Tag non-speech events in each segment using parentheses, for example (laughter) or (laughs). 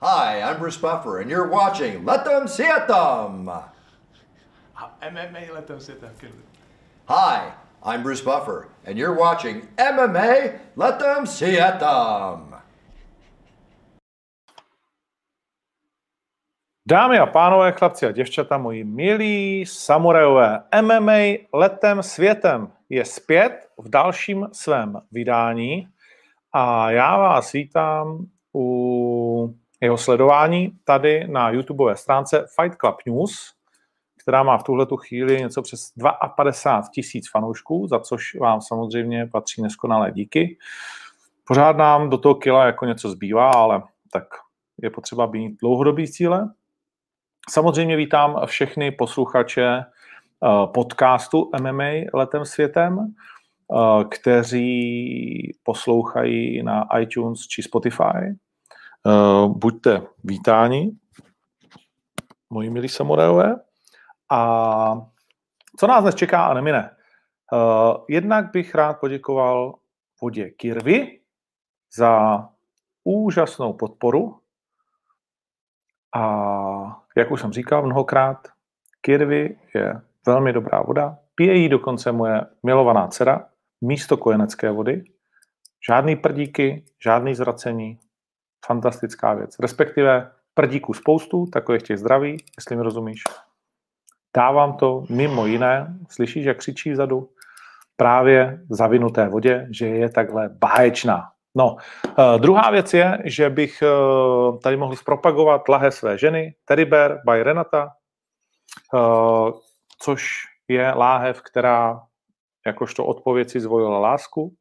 Hi, I'm Bruce Buffer, and you're watching Let Them See It Them. MMA Let Them See It Them. Hi, I'm Bruce Buffer, and you're watching MMA Let Them See It Them. Dámy a pánové, chlapci a děvčata, moji milí samurajové, MMA letem světem je zpět v dalším svém vydání a já vás vítám u jeho sledování tady na YouTubeové stránce Fight Club News, která má v tuhle chvíli něco přes 52 tisíc fanoušků, za což vám samozřejmě patří neskonalé díky. Pořád nám do toho kila jako něco zbývá, ale tak je potřeba být dlouhodobý cíle. Samozřejmě vítám všechny posluchače eh, podcastu MMA letem světem, eh, kteří poslouchají na iTunes či Spotify. Eh, buďte vítáni, moji milí samurajové. A co nás dnes čeká a nemine? Jednak bych rád poděkoval vodě Kirvy za úžasnou podporu a jak už jsem říkal mnohokrát, kirvy je velmi dobrá voda. Pije ji dokonce moje milovaná dcera, místo kojenecké vody. Žádný prdíky, žádný zvracení. Fantastická věc. Respektive prdíků spoustu, takových těch zdraví, jestli mi rozumíš. Dávám to mimo jiné, slyšíš, jak křičí vzadu, právě zavinuté vodě, že je takhle báječná. No, uh, druhá věc je, že bych uh, tady mohl zpropagovat lahé své ženy, Teddy Bear by Renata, uh, což je láhev, která jakožto odpověď si zvolila lásku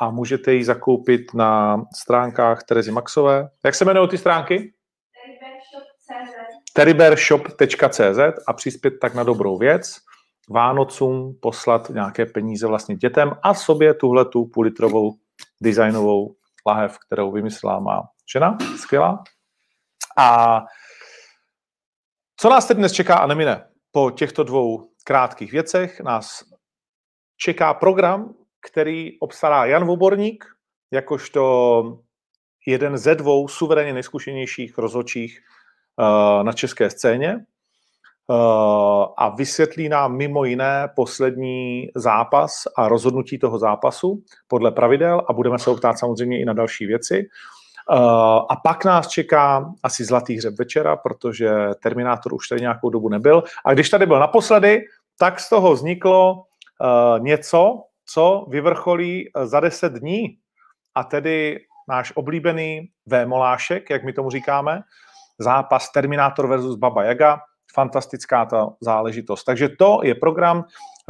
a můžete ji zakoupit na stránkách Terezy Maxové. Jak se jmenují ty stránky? Terrybearshop.cz a přispět tak na dobrou věc. Vánocům poslat nějaké peníze vlastně dětem a sobě tuhle tu půlitrovou designovou lahev, kterou vymyslela má žena, skvělá. A co nás teď dnes čeká a nemine? Po těchto dvou krátkých věcech nás čeká program, který obstará Jan Voborník, jakožto jeden ze dvou suverénně nejzkušenějších rozhodčích uh, na české scéně. Eh, a vysvětlí nám mimo jiné poslední zápas a rozhodnutí toho zápasu podle pravidel a budeme se optát samozřejmě i na další věci. Eh, a pak nás čeká asi zlatý hřeb večera, protože Terminátor už tady nějakou dobu nebyl. A když tady byl naposledy, tak z toho vzniklo eh, něco, co vyvrcholí za deset dní. A tedy náš oblíbený Vémolášek, jak my tomu říkáme, zápas Terminátor versus Baba Yaga, fantastická ta záležitost. Takže to je program.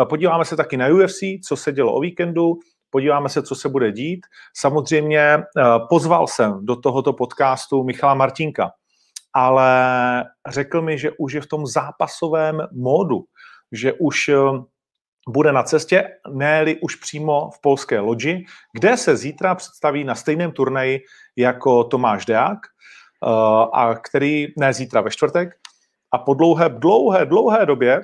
Podíváme se taky na UFC, co se dělo o víkendu, podíváme se, co se bude dít. Samozřejmě eh, pozval jsem do tohoto podcastu Michala Martinka, ale řekl mi, že už je v tom zápasovém módu, že už eh, bude na cestě, ne už přímo v polské loďi, kde se zítra představí na stejném turnaji jako Tomáš Deák, eh, a který, ne zítra ve čtvrtek, a po dlouhé, dlouhé, dlouhé době,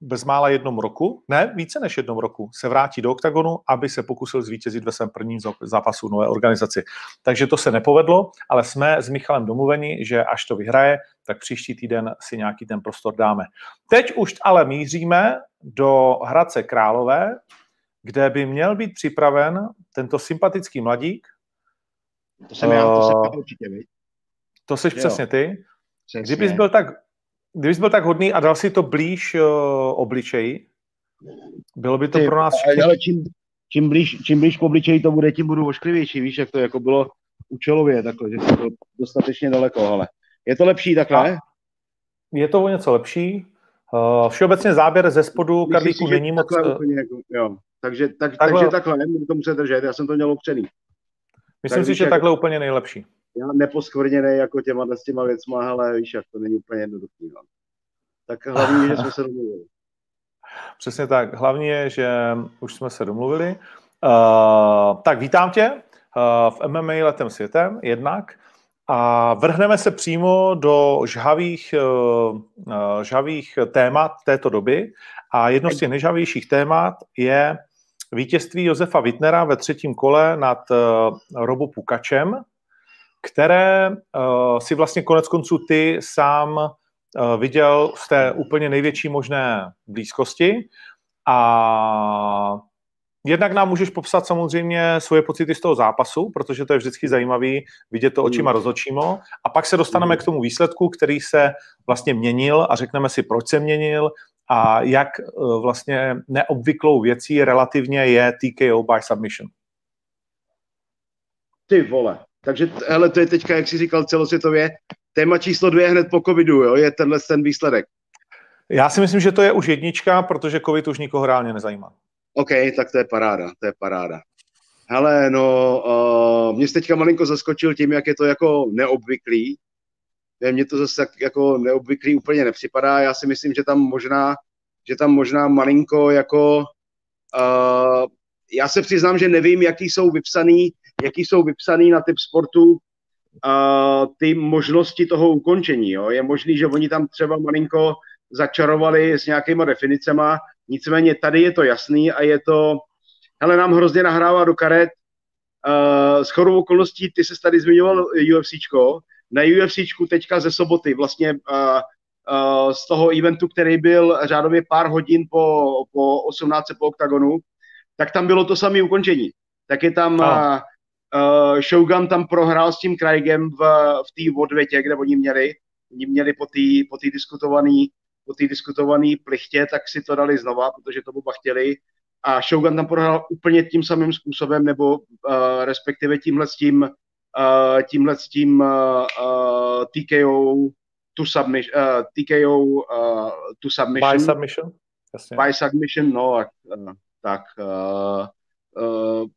bezmála jednom roku, ne, více než jednom roku, se vrátí do oktagonu, aby se pokusil zvítězit ve svém prvním zápasu nové organizaci. Takže to se nepovedlo, ale jsme s Michalem domluveni, že až to vyhraje, tak příští týden si nějaký ten prostor dáme. Teď už ale míříme do Hradce Králové, kde by měl být připraven tento sympatický mladík. To jsem já, to jsem já určitě, To jsi přesně ty. Přesně. Kdybys byl tak Kdybys byl tak hodný a dal si to blíž uh, obličeji, bylo by to Ty, pro nás všechny... Ale čím, čím, blíž, čím blíž k obličeji to bude, tím budu ošklivější, víš, jak to jako bylo účelově takhle, že to bylo dostatečně daleko, ale je to lepší takhle? Je to o něco lepší. Uh, všeobecně záběr ze spodu Karlíku není moc... Úplně jako, jo. Takže, tak, takhle. takže takhle, nebudu to muset držet, já jsem to měl upřený. Myslím tak, si, že takhle úplně nejlepší neposkvrněný jako těma, s těma věcma, ale víš, jak to není úplně jednoduchý. No. Tak hlavní je, že jsme se domluvili. (laughs) Přesně tak. Hlavní je, že už jsme se domluvili. Uh, tak vítám tě uh, v MMA letem světem jednak a vrhneme se přímo do žhavých, uh, žhavých témat této doby a jedno z těch nejžavějších témat je vítězství Josefa Wittnera ve třetím kole nad uh, Robo Pukačem, které uh, si vlastně konec konců ty sám uh, viděl z té úplně největší možné blízkosti a Jednak nám můžeš popsat samozřejmě svoje pocity z toho zápasu, protože to je vždycky zajímavý vidět to očima mm. rozočímo. A pak se dostaneme mm. k tomu výsledku, který se vlastně měnil a řekneme si, proč se měnil a jak eh, vlastně neobvyklou věcí relativně je TKO by submission. Ty vole. Takže hele, to je teďka, jak jsi říkal celosvětově, téma číslo dvě hned po covidu, jo, je tenhle ten výsledek. Já si myslím, že to je už jednička, protože covid už nikoho reálně nezajímá. OK, tak to je paráda, to je paráda. Hele, no, uh, mě teďka malinko zaskočil tím, jak je to jako neobvyklý. Mně to zase tak jako neobvyklý úplně nepřipadá. Já si myslím, že tam možná, že tam možná malinko jako uh, já se přiznám, že nevím, jaký jsou vypsaný, jaký jsou vypsaný na typ sportu uh, ty možnosti toho ukončení. Jo. Je možný, že oni tam třeba malinko začarovali s nějakýma definicema, nicméně tady je to jasný a je to, hele, nám hrozně nahrává do karet, uh, s chorou okolností, ty se tady zmiňoval UFCčko, na UFCčku teďka ze soboty, vlastně uh, uh, z toho eventu, který byl řádově pár hodin po, po 18 po oktagonu, tak tam bylo to samé ukončení. Tak je tam uh, uh, Shogun tam prohrál s tím Craigem v, v té odvětě, kde oni měli, oni měli po té po diskutované po té diskutované plichtě, tak si to dali znova, protože to oba chtěli. A Shogun tam prohrál úplně tím samým způsobem, nebo uh, respektive tímhle s tím, uh, tímhle s tím uh, uh, TKO to submission, uh, TKO uh, to submission. By submission? Jasně. By submission, no, uh, tak uh, uh,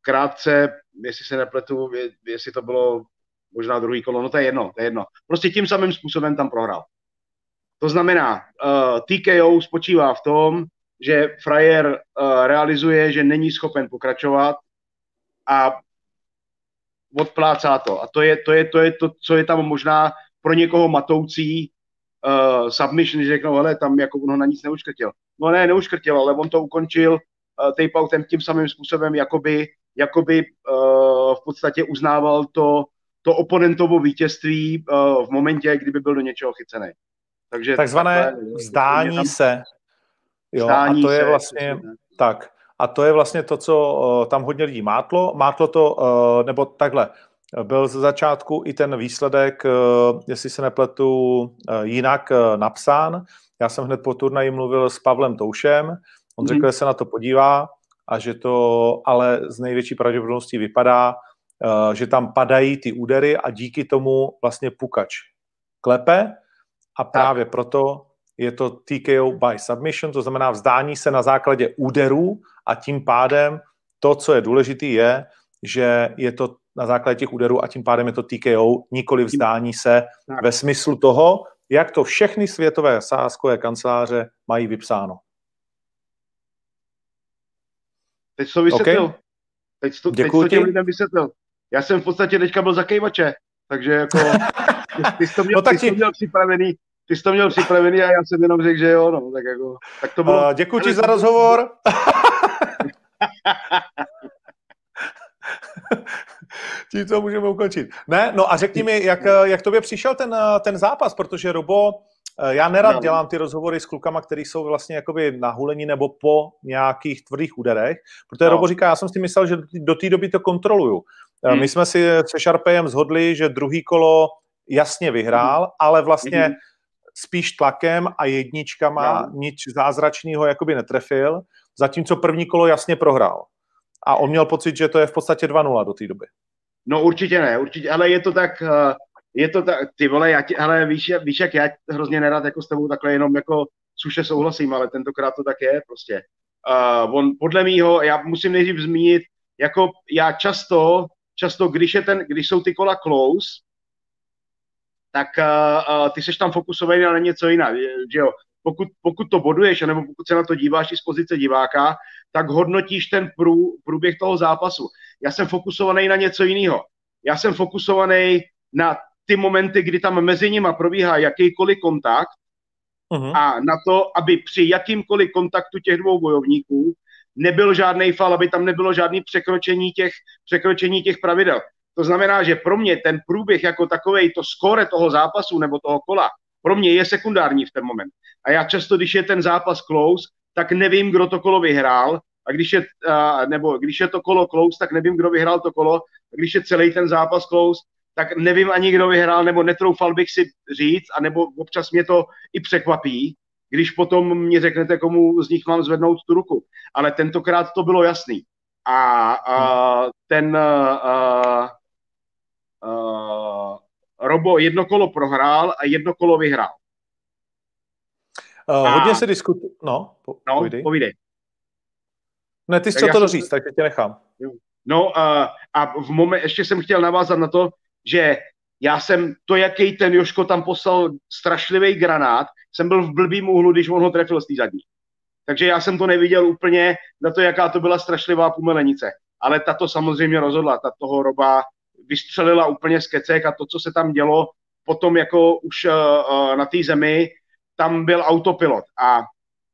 krátce, jestli se nepletu, jestli to bylo možná druhý kolo, no to je jedno, to je jedno. Prostě tím samým způsobem tam prohrál. To znamená, uh, TKO spočívá v tom, že frajer uh, realizuje, že není schopen pokračovat a odplácá to. A to je to, je, to, je to co je tam možná pro někoho matoucí uh, submission, že řeknou, hele, tam jako on ho na nic neuškrtil. No ne, neuškrtil, ale on to ukončil uh, tapeoutem tím samým způsobem, jakoby, jakoby uh, v podstatě uznával to, to oponentovo vítězství uh, v momentě, kdyby byl do něčeho chycený. Takže Takzvané takhle, vzdání tam, se. Jo, vzdání a to je se, vlastně se, tak. A to je vlastně to, co uh, tam hodně lidí mátlo. Mátlo to, nebo takhle, byl ze začátku i ten výsledek, jestli se nepletu, jinak napsán. Já jsem hned po turnaji mluvil s Pavlem Toušem. On mm-hmm. řekl, že se na to podívá a že to ale z největší pravděpodobností vypadá, uh, že tam padají ty údery a díky tomu vlastně pukač klepe a právě tak. proto je to TKO by submission, to znamená vzdání se na základě úderů a tím pádem to, co je důležité, je, že je to na základě těch úderů a tím pádem je to TKO, nikoli vzdání se tak. ve smyslu toho, jak to všechny světové sázkové kanceláře mají vypsáno. Teď to vysvětlil. Okay. Teď to, teď to těm lidem vysvětlil. Já jsem v podstatě teďka byl zakejvače, takže jako ty, (laughs) ty jsi to měl, no, tak ty ti... to měl připravený, ty jsi to měl připravený a já jsem jenom řekl, že jo, no, tak jako, tak to bylo. Uh, děkuji ti za rozhovor. (laughs) Tím to můžeme ukončit. Ne, no a řekni mi, jak, jak tobě přišel ten, ten zápas, protože Robo, eh, já nerad no. dělám ty rozhovory s klukama, který jsou vlastně jakoby na hulení nebo po nějakých tvrdých úderech, protože no. Robo říká, já jsem si myslel, že do té doby to kontroluju. Eh, hmm. My jsme si se Sharpeyem zhodli, že druhý kolo jasně vyhrál, hmm. ale vlastně hmm spíš tlakem a jedničkama no. nic zázračného jakoby netrefil, zatímco první kolo jasně prohrál. A on měl pocit, že to je v podstatě 2-0 do té doby. No určitě ne, určitě, ale je to tak, eh, je to tak, ty vole, já ti, ale víš, víš, jak já hrozně nerad jako s tebou takhle jenom jako suše souhlasím, ale tentokrát to tak je prostě. Uh, on podle mýho, já musím nejdřív zmínit, jako já často, často, když, je ten, když jsou ty kola close, tak uh, uh, ty seš tam fokusovaný na něco jiného, že jo. Pokud, pokud to boduješ, nebo pokud se na to díváš i z pozice diváka, tak hodnotíš ten prů, průběh toho zápasu. Já jsem fokusovaný na něco jiného. Já jsem fokusovaný na ty momenty, kdy tam mezi nimi probíhá jakýkoliv kontakt uh-huh. a na to, aby při jakýmkoliv kontaktu těch dvou bojovníků nebyl žádný fal, aby tam nebylo žádný překročení těch, překročení těch pravidel. To znamená, že pro mě ten průběh jako takový, to skóre toho zápasu nebo toho kola, pro mě je sekundární v ten moment. A já často, když je ten zápas close, tak nevím, kdo to kolo vyhrál, a když je, nebo když je to kolo close, tak nevím, kdo vyhrál to kolo, a když je celý ten zápas close, tak nevím ani, kdo vyhrál, nebo netroufal bych si říct, a nebo občas mě to i překvapí, když potom mě řeknete, komu z nich mám zvednout tu ruku. Ale tentokrát to bylo jasný. A, a ten a, a, Robo jedno kolo prohrál a jedno kolo vyhrál. Uh, hodně se diskutuje. No, po, no povídej. povídej. Ne, ty jsi co to doříct, tak tě nechám. No uh, a v moment, ještě jsem chtěl navázat na to, že já jsem, to jaký ten Joško tam poslal strašlivý granát, jsem byl v blbým úhlu, když on ho trefil z té zadní. Takže já jsem to neviděl úplně na to, jaká to byla strašlivá pumelenice. Ale ta to samozřejmě rozhodla, ta toho roba vystřelila úplně z kecek a to, co se tam dělo potom jako už uh, na té zemi, tam byl autopilot. A,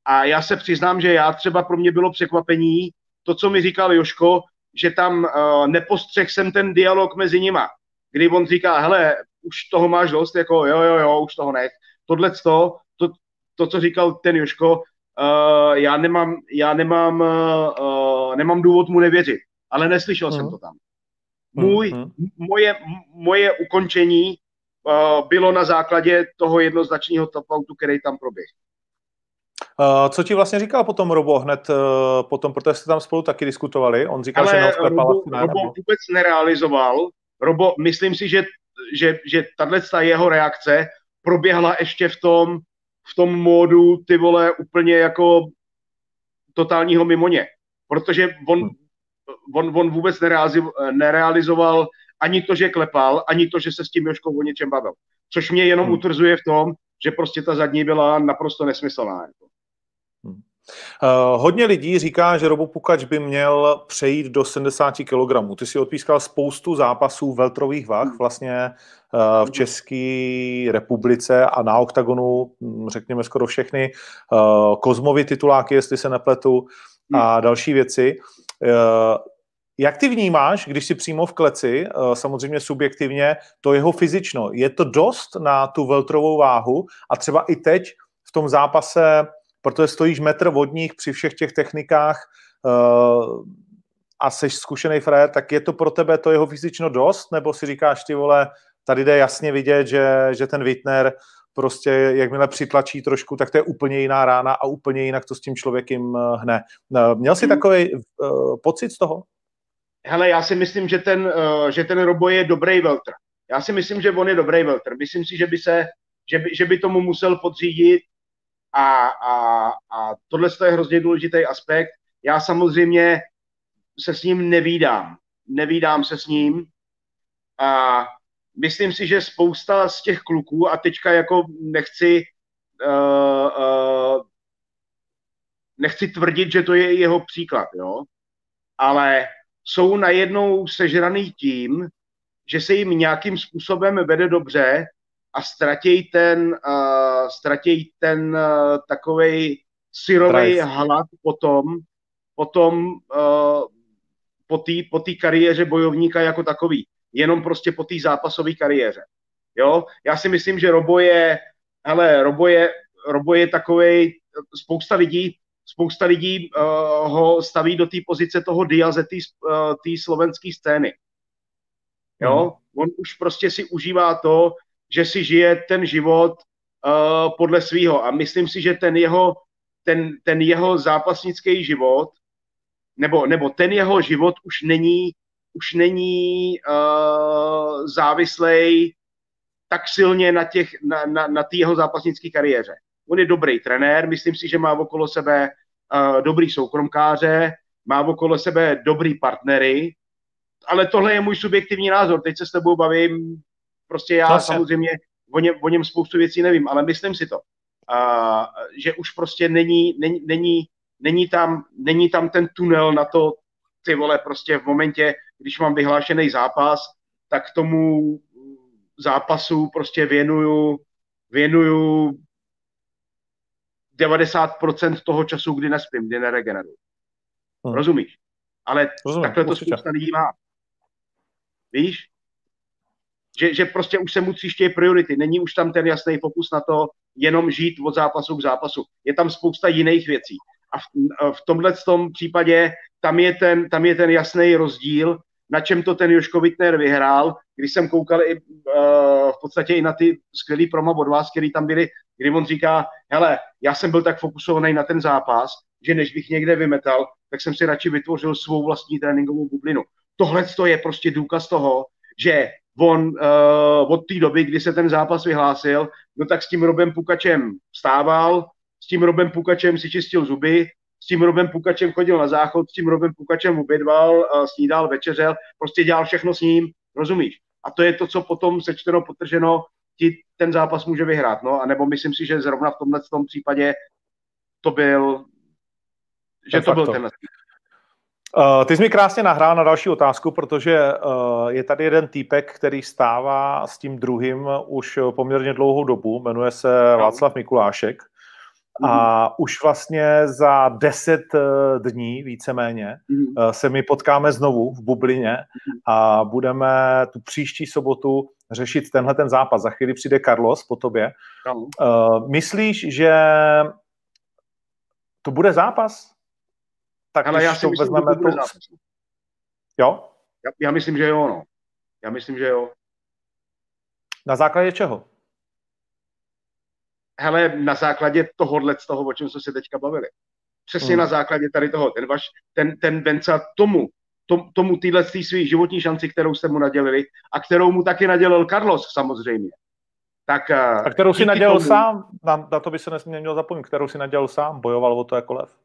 a já se přiznám, že já třeba pro mě bylo překvapení to, co mi říkal Joško, že tam uh, nepostřeh jsem ten dialog mezi nima, kdy on říká, hele, už toho máš dost, jako jo, jo, jo, už toho nech. Tohle to, to, to, co říkal ten Joško, uh, já nemám, já nemám, uh, nemám důvod mu nevěřit, ale neslyšel uh-huh. jsem mhm. to tam. Můj, uh-huh. moje, moje ukončení uh, bylo na základě toho jednoznačného top-outu, který tam proběhl. Uh, co ti vlastně říkal potom Robo hned uh, potom, protože jste tam spolu taky diskutovali? On říkal, Ale že Robo, Robo vůbec nerealizoval. Robo, myslím si, že, že, že tato jeho reakce proběhla ještě v tom, v tom módu, ty vole, úplně jako totálního mimoně. Protože on, on, on vůbec nerealizoval ani to, že klepal, ani to, že se s tím Joškou o něčem bavil. Což mě jenom hmm. utrzuje v tom, že prostě ta zadní byla naprosto nesmyslná. Jako. Hmm. Uh, hodně lidí říká, že Robopukač by měl přejít do 70 kg. Ty si odpískal spoustu zápasů veltrových vah hmm. vlastně uh, v České republice a na OKTAGONu, hm, řekněme skoro všechny, uh, Kozmovy tituláky, jestli se nepletu, a další věci. Jak ty vnímáš, když si přímo v kleci, eh, samozřejmě subjektivně, to jeho fyzično? Je to dost na tu veltrovou váhu a třeba i teď v tom zápase, protože stojíš metr vodních při všech těch technikách eh, a jsi zkušený frér, tak je to pro tebe to jeho fyzično dost? Nebo si říkáš, ty vole, tady jde jasně vidět, že, že ten Wittner prostě jakmile přitlačí trošku, tak to je úplně jiná rána a úplně jinak to s tím člověkem eh, hne. Měl jsi hmm. takový uh, pocit z toho? hele, já si myslím, že ten, uh, že ten Robo je dobrý veltr. Já si myslím, že on je dobrý veltr. Myslím si, že by, se, že by, že by tomu musel podřídit a, a, a tohle je hrozně důležitý aspekt. Já samozřejmě se s ním nevídám. Nevídám se s ním a myslím si, že spousta z těch kluků, a teďka jako nechci uh, uh, nechci tvrdit, že to je jeho příklad, jo, ale jsou najednou sežraný tím, že se jim nějakým způsobem vede dobře a ztratějí ten, uh, ztratějí ten uh, takovej syrový hlad potom, potom uh, po té po kariéře bojovníka jako takový. Jenom prostě po té zápasové kariéře. Jo? Já si myslím, že Robo je, hele, Robo je, Robo je takovej, spousta lidí spousta lidí uh, ho staví do té pozice toho Diaze, té uh, slovenské scény. Jo? Hmm. On už prostě si užívá to, že si žije ten život uh, podle svýho a myslím si, že ten jeho, ten, ten jeho zápasnický život nebo, nebo ten jeho život už není už není uh, závislej tak silně na, těch, na, na, na té jeho zápasnické kariéře. On je dobrý trenér, myslím si, že má okolo sebe uh, dobrý soukromkáře, má okolo sebe dobrý partnery, ale tohle je můj subjektivní názor. Teď se s tebou bavím, prostě já Zase. samozřejmě o něm, o něm spoustu věcí nevím, ale myslím si to, uh, že už prostě není, není, není, není, tam, není tam ten tunel na to, ty vole, prostě v momentě, když mám vyhlášený zápas, tak tomu zápasu prostě věnuju, věnuju 90% toho času, kdy nespím, kdy neregeneruju. Hmm. Rozumíš? Ale Rozumím, takhle to určitě. spousta lidí má. Víš? Že, že prostě už se mu tříštějí priority. Není už tam ten jasný fokus na to jenom žít od zápasu k zápasu. Je tam spousta jiných věcí. A v, v tomhle tom případě tam je ten, tam je ten jasný rozdíl, na čem to ten Joško Wittner vyhrál, když jsem koukal i, uh, v podstatě i na ty skvělý promo od vás, který tam byli, kdy on říká, hele, já jsem byl tak fokusovaný na ten zápas, že než bych někde vymetal, tak jsem si radši vytvořil svou vlastní tréninkovou bublinu. Tohle je prostě důkaz toho, že on uh, od té doby, kdy se ten zápas vyhlásil, no tak s tím Robem Pukačem vstával, s tím Robem Pukačem si čistil zuby, s tím Robem Pukačem chodil na záchod, s tím Robem Pukačem obědval, uh, snídal, večeřel, prostě dělal všechno s ním, rozumíš? A to je to, co potom sečteno, potrženo, ti ten zápas může vyhrát. No, a nebo myslím si, že zrovna v tomhle tom případě to byl, že to, to byl ten Uh, ty jsi mi krásně nahrál na další otázku, protože uh, je tady jeden týpek, který stává s tím druhým už poměrně dlouhou dobu, jmenuje se. Václav Mikulášek. A mm. už vlastně za deset uh, dní víceméně mm. se mi potkáme znovu v Bublině mm. a budeme tu příští sobotu řešit tenhle ten zápas. Za chvíli přijde Carlos po tobě. No. Uh, myslíš, že to bude zápas? Tak Ale já si to myslím, vezmeme to... Jo? Já, já myslím, že jo, no. Já myslím, že jo. Na základě čeho? Hele, na základě tohohle, z toho, o čem jsme se teďka bavili. Přesně hmm. na základě tady toho. Ten, vaš, ten, ten Benca tomu, tom, tomu týhle svý životní šanci, kterou jste mu nadělili a kterou mu taky nadělil Carlos samozřejmě. Tak, eh, a kterou si nadělal tomu, sám, na, na to by se nesměl zapomínat, kterou si nadělal sám, bojoval o to jako lev.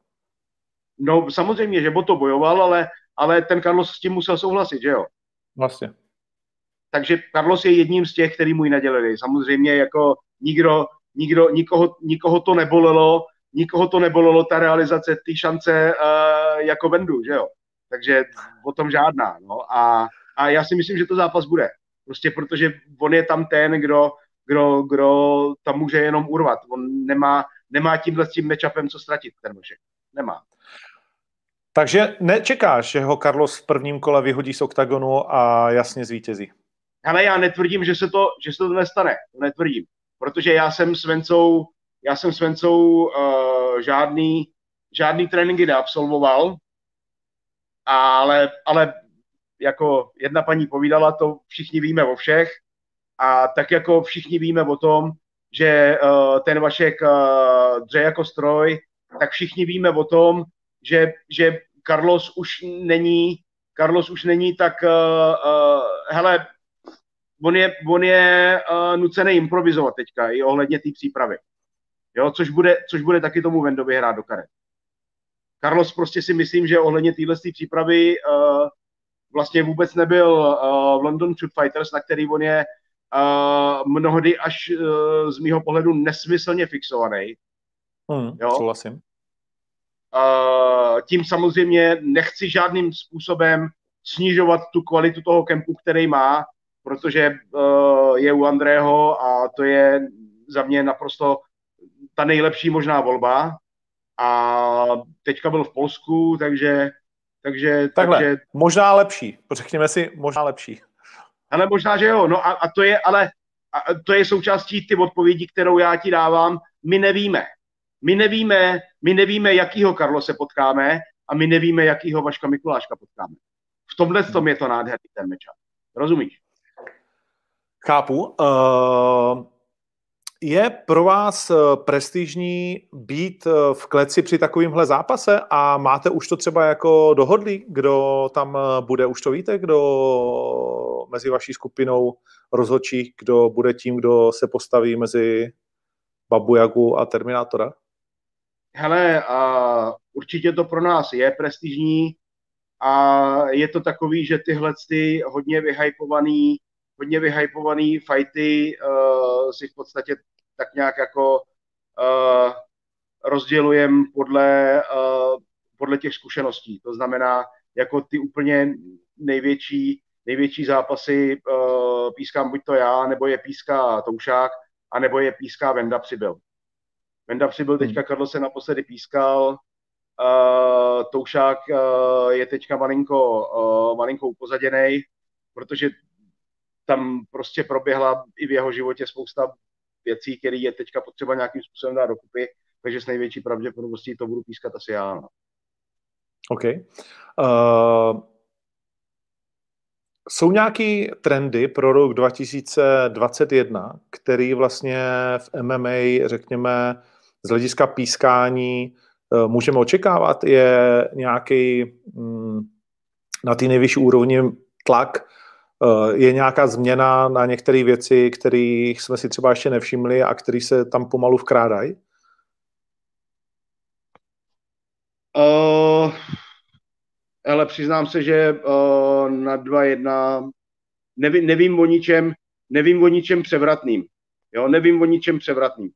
No samozřejmě, že to bojoval, ale, ale ten Carlos s tím musel souhlasit, že jo? Vlastně. Takže Carlos je jedním z těch, který mu ji nadělili. Samozřejmě jako nikdo, nikdo, nikoho, nikoho to nebolelo, nikoho to nebolelo ta realizace té šance uh, jako Vendu, že jo? Takže o tom žádná. No. A, a já si myslím, že to zápas bude. Prostě protože on je tam ten, kdo, kdo, kdo tam může jenom urvat. On nemá, nemá tímhle s tím matchupem co ztratit, ten Vlšek. Nemá. Takže nečekáš, že ho Carlos v prvním kole vyhodí z oktagonu a jasně zvítězí? Ale já netvrdím, že se to, že se to nestane. To netvrdím. Protože já jsem s Vencou, já jsem s Vencou uh, žádný, žádný tréninky neabsolvoval, ale, ale jako jedna paní povídala, to všichni víme o všech a tak jako všichni víme o tom, že uh, ten Vašek uh, dře jako stroj, tak všichni víme o tom, že, že Carlos už není, Carlos už není tak, uh, uh, hele, on je, on je uh, nucený improvizovat teďka i ohledně té přípravy. Jo, což bude, což bude taky tomu Vendovi hrát do karet. Carlos prostě si myslím, že ohledně téhle přípravy uh, vlastně vůbec nebyl uh, v London Shoot Fighters, na který on je uh, mnohdy až uh, z mýho pohledu nesmyslně fixovaný. Hmm, jo? Souhlasím. Tím samozřejmě nechci žádným způsobem snižovat tu kvalitu toho kempu, který má, protože uh, je u Andrého a to je za mě naprosto ta nejlepší možná volba. A teďka byl v Polsku, takže... takže, Takhle, takže... možná lepší, řekněme si, možná lepší. Ale možná, že jo, no a, a to je, ale a to je součástí ty odpovědi, kterou já ti dávám. My nevíme. My nevíme, my nevíme, jakýho se potkáme a my nevíme, jakýho Vaška Mikuláška potkáme. V tomhle tom je to nádherný ten meča. Rozumíš? Chápu. Uh, je pro vás eh, prestižní být eh, v kleci při takovémhle zápase a máte už to třeba jako dohodlý, kdo tam bude? Už to víte, kdo mezi vaší skupinou rozhodčí, kdo bude tím, kdo se postaví mezi Babu Jagu a Terminátora? Hele, a určitě to pro nás je prestižní a je to takový, že tyhle ty hodně vyhypovaný, hodně vyhypovaný fighty uh, si v podstatě tak nějak jako uh, rozdělujem podle, uh, podle těch zkušeností. To znamená, jako ty úplně největší, největší zápasy uh, pískám buď to já, nebo je píská Toušák, anebo je píská Venda Přibyl. Venda přibyl hmm. teďka, Karlo se naposledy pískal, uh, Toušák uh, je teďka malinko, uh, malinko upozaděný, protože tam prostě proběhla i v jeho životě spousta věcí, které je teďka potřeba nějakým způsobem dát dokupy, takže s největší pravděpodobností to budu pískat asi já. No. OK. Uh, jsou nějaké trendy pro rok 2021, který vlastně v MMA, řekněme, z hlediska pískání uh, můžeme očekávat? Je nějaký um, na té nejvyšší úrovni tlak Eh, je nějaká změna na některé věci, kterých jsme si třeba ještě nevšimli a které se tam pomalu vkrádají? Uh, ale přiznám se, že uh, na 2-1 nevím, nevím o ničem, nevím o ničem převratným. Jo, nevím o ničem převratným.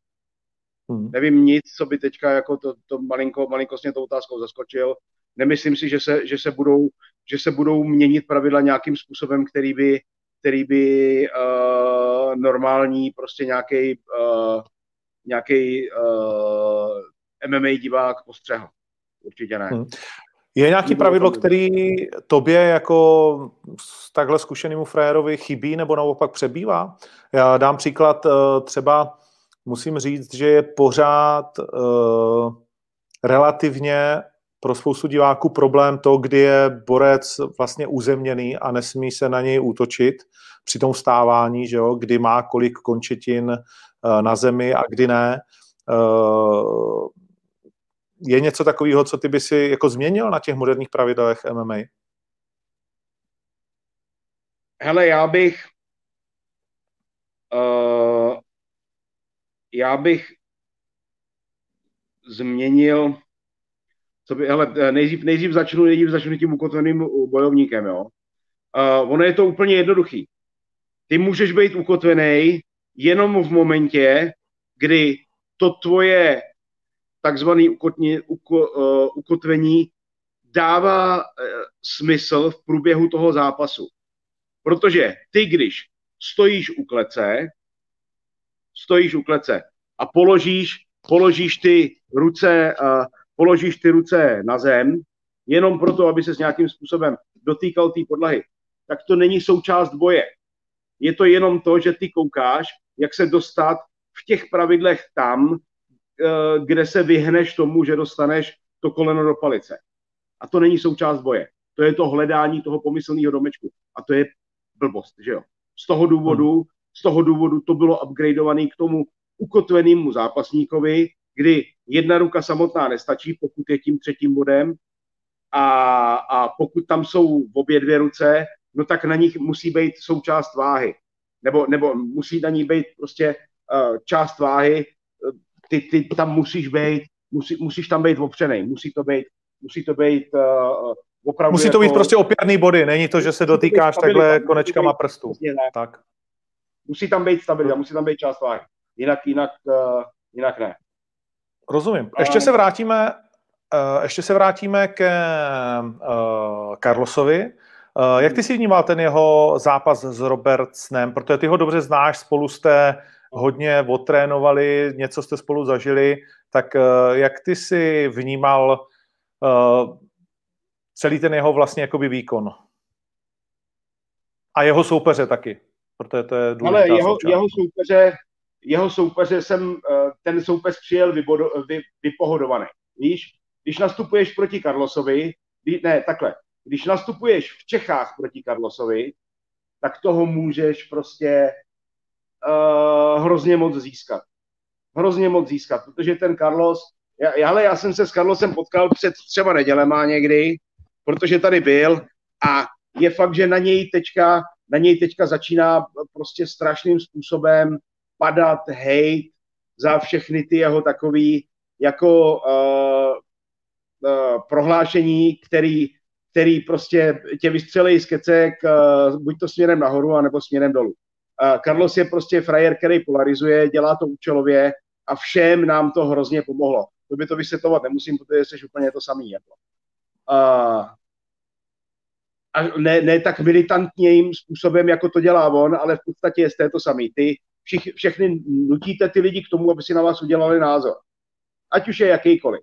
Hmm. Nevím nic, co by teďka jako to, to malinko, malinko s tou otázkou zaskočil. Nemyslím si, že se, že se budou že se budou měnit pravidla nějakým způsobem, který by, který by uh, normální prostě nějaký uh, nějaký uh, MMA divák postřehl. Určitě ne. Hmm. Je nějaký pravidlo, který tobě jako takhle zkušenému frajerovi chybí nebo naopak přebývá? Já dám příklad třeba, musím říct, že je pořád uh, relativně pro spoustu diváků problém to, kdy je borec vlastně uzemněný a nesmí se na něj útočit při tom stávání, že jo, kdy má kolik končetin eh, na zemi a kdy ne. Eh, je něco takového, co ty by si jako změnil na těch moderních pravidlech MMA? Hele, já bych já bych změnil co by, hele, nejdřív, nejdřív začnu, nejdřív začnu tím ukotveným bojovníkem, jo. Uh, ono je to úplně jednoduchý. Ty můžeš být ukotvený jenom v momentě, kdy to tvoje takzvané uko, uh, ukotvení dává uh, smysl v průběhu toho zápasu. Protože ty, když stojíš u klece, stojíš u klece a položíš, položíš ty ruce uh, položíš ty ruce na zem, jenom proto, aby se s nějakým způsobem dotýkal té podlahy, tak to není součást boje. Je to jenom to, že ty koukáš, jak se dostat v těch pravidlech tam, eh, kde se vyhneš tomu, že dostaneš to koleno do palice. A to není součást boje. To je to hledání toho pomyslného domečku. A to je blbost, že jo. Z toho důvodu, hmm. Z toho důvodu to bylo upgradeované k tomu ukotvenému zápasníkovi, kdy jedna ruka samotná nestačí, pokud je tím třetím bodem a, a pokud tam jsou obě dvě ruce, no tak na nich musí být součást váhy. Nebo, nebo musí na ní být prostě uh, část váhy, ty, ty tam musíš být, musí, musíš tam být opřený, musí to být, musí to být uh, opravdu Musí to jako, být prostě opěrný body, není to, že se dotýkáš takhle konečkama prstů. Tak. Musí tam být stabilita, musí tam být část váhy. Jinak, jinak, uh, jinak ne. Rozumím. Ještě se vrátíme, uh, ještě se vrátíme ke uh, Carlosovi. Uh, jak ty si vnímal ten jeho zápas s Robertsnem? Protože ty ho dobře znáš, spolu jste hodně otrénovali, něco jste spolu zažili, tak uh, jak ty si vnímal uh, celý ten jeho vlastně jakoby výkon? A jeho soupeře taky, protože to je důležitá Ale jeho, jeho soupeře jeho soupeře jsem, eh, ten soupeř přijel vybodo, vy, vypohodovaný. Víš, když nastupuješ proti Carlosovi, ne, takhle, když nastupuješ v Čechách proti Carlosovi, tak toho můžeš prostě uh, hrozně moc získat. Hrozně moc získat, protože ten Carlos, já, ale já jsem se s Carlosem potkal před třeba nedělema někdy, protože tady byl a je fakt, že na něj teďka, na něj teďka začíná prostě strašným způsobem padat hejt za všechny ty jeho takový jako uh, uh, prohlášení, který, který prostě tě vystřelí z kecek uh, buď to směrem nahoru, anebo směrem dolů. Uh, Carlos je prostě frajer, který polarizuje, dělá to účelově a všem nám to hrozně pomohlo. To by to vysvětlovat nemusím, protože jsi úplně to samý. Jako. Uh, a ne, ne tak militantním způsobem, jako to dělá on, ale v podstatě jste to samý. Ty všich, všechny nutíte ty lidi k tomu, aby si na vás udělali názor. Ať už je jakýkoliv.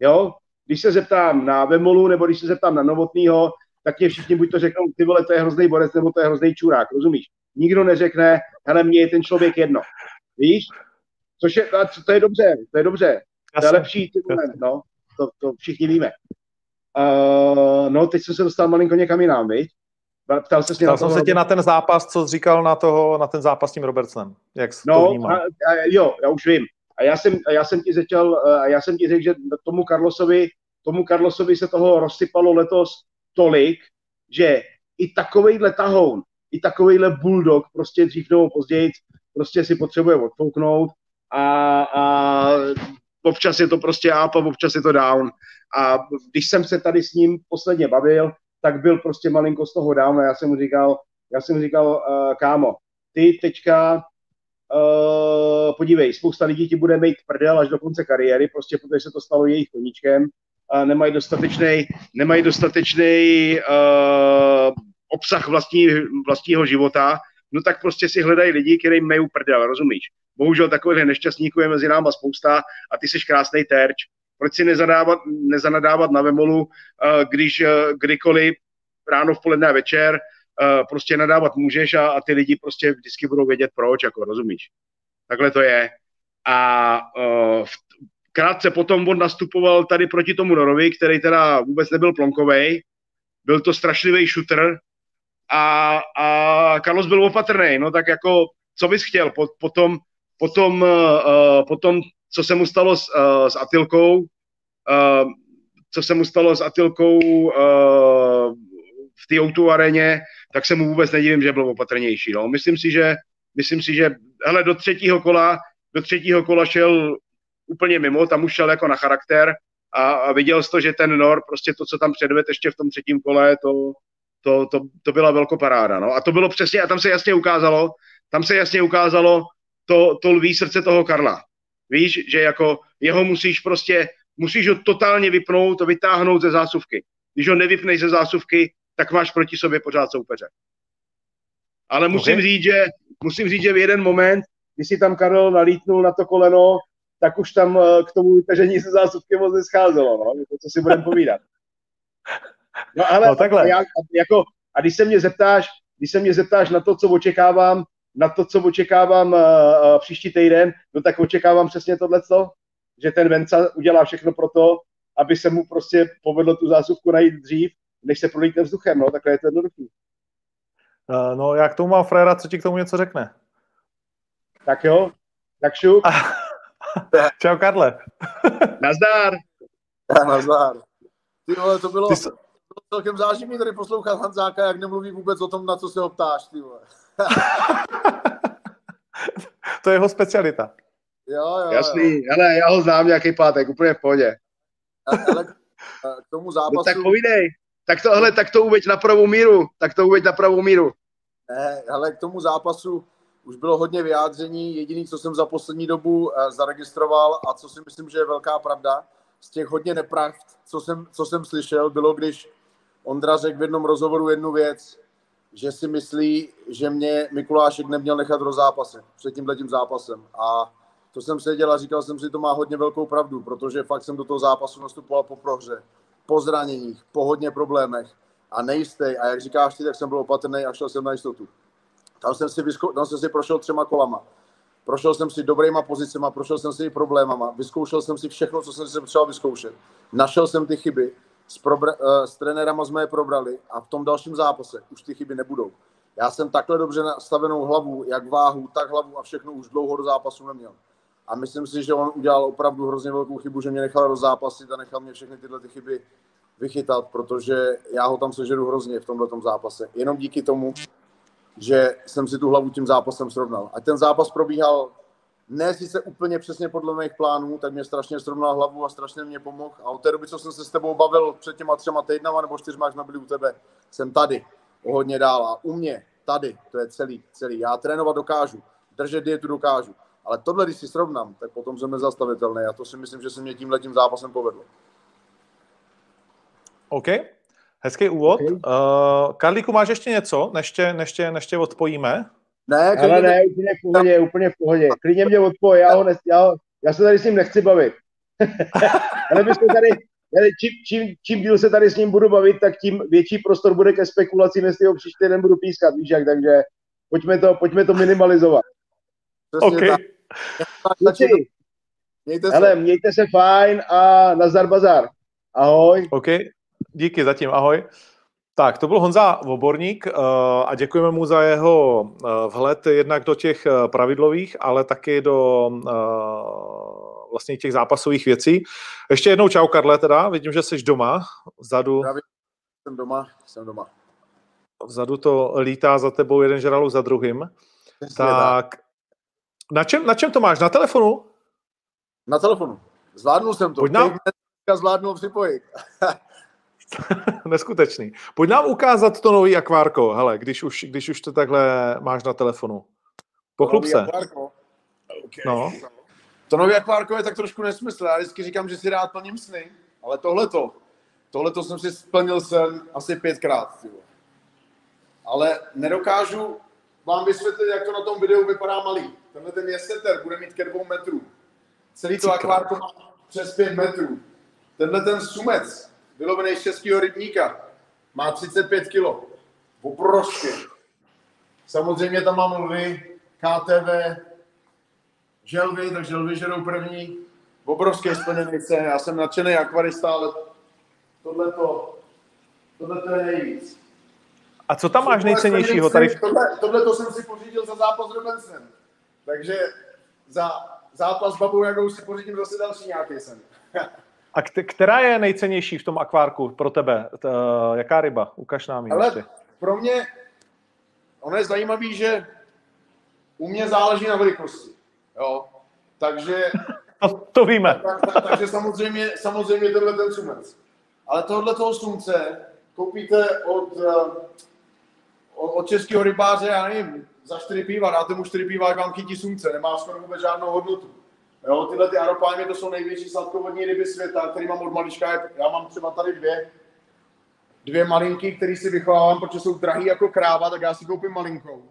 Jo? Když se zeptám na Vemolu, nebo když se zeptám na Novotnýho, tak mě všichni buď to řeknou, ty vole, to je hrozný borec, nebo to je hrozný čurák, rozumíš? nikdo neřekne, hele, mně je ten člověk jedno. Víš? Což je, to je dobře, to je dobře. To je lepší ty moment, no. To, to všichni víme. Uh, no, teď jsem se dostal malinko někam jinam, viď? Ptal, se Ptal jsem se tě na ten zápas, co jsi říkal na, toho, na ten zápas s tím Robertsonem. Jak no, to a, a, jo, já už vím. A já jsem, a já jsem ti řekl, a já jsem ti řekl, že tomu Carlosovi, tomu Carlosovi se toho rozsypalo letos tolik, že i takovejhle tahoun, i takovejhle bulldog prostě dřív nebo později prostě si potřebuje odfouknout a, a občas je to prostě up a občas je to down. A když jsem se tady s ním posledně bavil, tak byl prostě malinko z toho down a já jsem mu říkal, já jsem mu říkal, uh, kámo, ty teďka uh, podívej, spousta lidí ti bude mít prdel až do konce kariéry, prostě protože se to stalo jejich koníčkem, a nemají dostatečný, nemají dostatečný uh, obsah vlastní, vlastního života, no tak prostě si hledají lidi, kteří mají prdel, rozumíš? Bohužel takových nešťastníků je mezi náma spousta a ty jsi krásný terč. Proč si nezanadávat, nezanadávat na Vemolu, uh, když uh, kdykoliv ráno, v poledne a večer uh, prostě nadávat můžeš a, a ty lidi prostě vždycky budou vědět proč, jako rozumíš. Takhle to je. A v, krátce potom on nastupoval tady proti tomu Norovi, který teda vůbec nebyl plonkovej, byl to strašlivý shooter a, a Carlos byl opatrný, no tak jako, co bys chtěl, po, potom, potom, uh, potom, co se mu stalo s, uh, s Atilkou, uh, co se mu stalo s Atilkou uh, v té o aréně, tak se mu vůbec nedivím, že byl opatrnější. No. Myslím si, že, myslím si, že hele, do třetího kola, do třetího kola šel úplně mimo, tam už šel jako na charakter a, a viděl jsi to, že ten Nor, prostě to, co tam předved ještě v tom třetím kole, to, to, to, to byla velkoparáda. No. A to bylo přesně, a tam se jasně ukázalo, tam se jasně ukázalo to, to lví srdce toho Karla. Víš, že jako jeho musíš prostě, musíš ho totálně vypnout, vytáhnout ze zásuvky. Když ho nevypneš ze zásuvky, tak máš proti sobě pořád soupeře. Ale musím okay. říct, že musím říct, že v jeden moment, když si tam Karel nalítnul na to koleno, tak už tam eh, k tomu vytažení se zásuvky moc nescházelo, no, to, co si budeme povídat. (laughs) No ale no, takhle. Já, jako, a když se mě zeptáš, když se mě zeptáš na to, co očekávám, na to, co očekávám uh, uh, příští týden, no tak očekávám přesně tohle, že ten Venca udělá všechno pro to, aby se mu prostě povedlo tu zásuvku najít dřív, než se prolítne vzduchem, no, takhle je to jednoduchý. Uh, no, já k tomu mám frajera, co ti k tomu něco řekne. Tak jo, tak šup. (laughs) Čau, Karle. Nazdár. Nazdár. Ty vole, to bylo, to bylo celkem záživný tady poslouchat Hanzáka, jak nemluví vůbec o tom, na co se ho ptáš, ty vole. (laughs) to je jeho specialita. Jo, jo, Jasný, jo. ale já ho znám nějaký pátek, úplně v pohodě. Ale k tomu zápasu... No tak povídej. Tak to, hele, tak to uveď na pravou míru. Tak to uveď na pravou míru. Ne, hele, k tomu zápasu už bylo hodně vyjádření. Jediný, co jsem za poslední dobu eh, zaregistroval a co si myslím, že je velká pravda, z těch hodně nepravd, co jsem, co jsem slyšel, bylo, když Ondra řekl v jednom rozhovoru jednu věc, že si myslí, že mě Mikulášek neměl nechat do zápase, před tímhletím zápasem. A to jsem seděl a říkal jsem si, to má hodně velkou pravdu, protože fakt jsem do toho zápasu nastupoval po prohře, po zraněních, po hodně problémech a nejistý. A jak říkáš ty, tak jsem byl opatrný a šel jsem na jistotu. Tam jsem si, vyzko- tam jsem si prošel třema kolama. Prošel jsem si dobrýma pozicema, prošel jsem si i problémama, vyzkoušel jsem si všechno, co jsem si potřeboval vyzkoušet. Našel jsem ty chyby, s, probra- uh, s trenérama jsme je probrali a v tom dalším zápase už ty chyby nebudou. Já jsem takhle dobře nastavenou hlavu, jak váhu, tak hlavu a všechno už dlouho do zápasu neměl. A myslím si, že on udělal opravdu hrozně velkou chybu, že mě nechal rozzápasit a nechal mě všechny tyhle ty chyby vychytat, protože já ho tam sežeru hrozně v tomhle zápase. Jenom díky tomu, že jsem si tu hlavu tím zápasem srovnal. A ten zápas probíhal ne sice úplně přesně podle mých plánů, tak mě strašně srovnal hlavu a strašně mě pomohl. A od té doby, co jsem se s tebou bavil před těma třema týdnama nebo čtyřma, jak jsme byli u tebe, jsem tady o hodně dál. A u mě, tady, to je celý, celý. Já trénovat dokážu, držet dietu dokážu. Ale tohle, když si srovnám, tak potom jsem nezastavitelný. A to si myslím, že se mě tímhle tím zápasem povedlo. OK. Hezký úvod. Okay. Uh, Karlíku, máš ještě něco, než tě, než tě, než tě odpojíme? Ne, Ale ne, úplně v pohodě, úplně v pohodě. Klidně mě odpoj, já, ho ne, já, já se tady s ním nechci bavit. (laughs) Ale my jsme tady, čím, čím, čím díl se tady s ním budu bavit, tak tím větší prostor bude ke spekulacím, jestli ho příště den budu pískat, víš jak, takže pojďme to, pojďme to minimalizovat. Přesně OK. tak. Kluci, Mějte se. hele, mějte se fajn a nazdar bazar. Ahoj. OK, díky zatím, ahoj. Tak, to byl Honza Voborník eh, a děkujeme mu za jeho eh, vhled jednak do těch eh, pravidlových, ale taky do vlastně těch zápasových věcí. Ještě jednou čau, Karle, teda. Vidím, že jsi doma. Vzadu, Zdravím. Jsem doma, jsem doma. vzadu to lítá za tebou jeden žralok za druhým. Přesně tak. Tak, na čem, na čem to máš? Na telefonu? Na telefonu. Zvládnul jsem to. Pojď nám- zvládnul připojit. (laughs) (laughs) Neskutečný. Pojď nám ukázat to nový akvárko, hele, když už, když už to takhle máš na telefonu. Pochlup se. akvárko. Okay. No. To nový akvárko je tak trošku nesmysl. Já vždycky říkám, že si rád plním sny, ale tohleto, tohleto jsem si splnil sen asi pětkrát. ty vole. Ale nedokážu vám vysvětlit, jak to na tom videu vypadá malý. Tenhle ten jeseter bude mít ke dvou metrů. Celý to akvárko má přes pět metrů. Tenhle ten sumec, vylovený z českého rybníka, má 35 kilo. Obrovský. Samozřejmě tam mám lvy, KTV, želvy, takže lvy žerou první. Obrovský splněný sen. Já jsem nadšený akvarista, ale tohle to, tohle to je nejvíc. A co tam máš nejcennějšího tady? Tohle, to jsem si pořídil za zápas s. Takže za zápas s Babou Jagou si pořídím zase další nějaký sen. (laughs) A kt- která je nejcennější v tom akvárku pro tebe? Jaká ryba? Ukaž nám ji Ale pro mě, ono je zajímavý, že u mě záleží na velikosti. Jo. Takže, (laughs) To, to víme. tak, tak, takže samozřejmě, samozřejmě tenhle ten sumec. Ale tohle toho sumce koupíte od, eh, od, od českého rybáře, já nevím, za čtyři piva, dáte mu čtyři piva, jak vám chytí sumce, nemá skoro vůbec žádnou hodnotu. Jo, tyhle ty aropámy, to jsou největší sladkovodní ryby světa, který mám od malička, já mám třeba tady dvě, dvě malinky, které si vychovávám, protože jsou drahý jako kráva, tak já si koupím malinkou,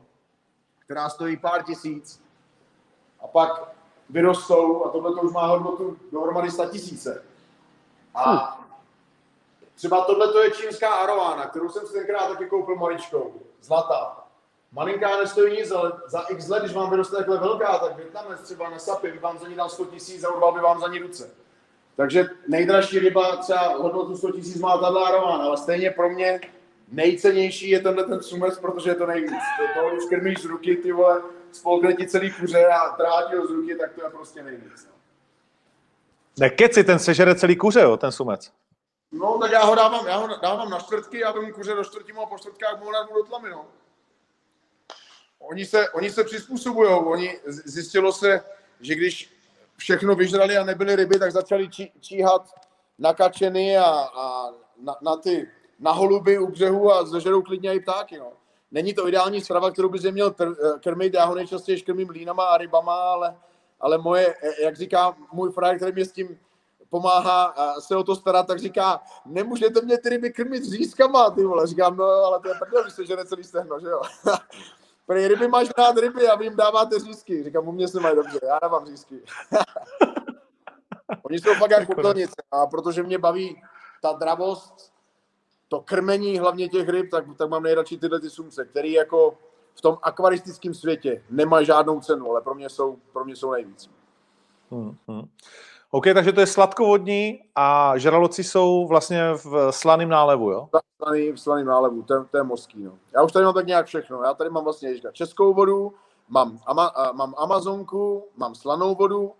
která stojí pár tisíc. A pak vyrostou a tohle to už má hodnotu dohromady 100 tisíce. A třeba tohle to je čínská arována, kterou jsem si tenkrát taky koupil maličkou. Zlatá. Malinká nestojí nic, ale za x let, když vám vyroste takhle velká, tak Větnamec třeba na sapy by vám za ní dal 100 tisíc a urval by vám za ní ruce. Takže nejdražší ryba třeba hodnotu 100 tisíc má tato arována, ale stejně pro mě nejcennější je tenhle ten sumec, protože je to nejvíc. To, to když krmíš z ruky, ty vole, spolkne ti celý kuře a trátí ho z ruky, tak to je prostě nejvíc. No. Nekeci, ten sežere celý kuře, jo, ten sumec. No, tak já ho dávám, já ho dávám na čtvrtky, já vemu kuře do čtvrtí a po čtvrtkách mu do tlamy, no. Oni se, oni se přizpůsobují, oni zjistilo se, že když všechno vyžrali a nebyly ryby, tak začali čí, číhat na a, a na, na, ty, na holuby u břehu a zežerou klidně i ptáky, no. Není to ideální strava, kterou bys je měl kr, krmit, já ho nejčastěji krmím línama a rybama, ale, ale moje, jak říká můj frajer, který mě s tím pomáhá se o to starat, tak říká, nemůžete mě ty ryby krmit řízkama, ty vole. Říkám, no ale to je prdel, když se žene celý stehno, že jo. (laughs) Prý ryby máš rád ryby a vy jim dáváte řízky. Říkám, u mě se mají dobře, já dávám řízky. (laughs) Oni jsou fakt jak popelnice a protože mě baví ta dravost, to krmení hlavně těch ryb, tak, tak mám nejradši tyhle ty sumce, který jako v tom akvaristickém světě nemají žádnou cenu, ale pro mě jsou, pro mě jsou nejvíc. Hmm, hmm. OK, takže to je sladkovodní a žraloci jsou vlastně v slaném nálevu, jo? slaný, v slaným nálevu, to, je- to je mořský, no. Já už tady mám tak nějak všechno, já tady mám vlastně ježka, českou vodu, mám, ama, mám Amazonku, mám slanou vodu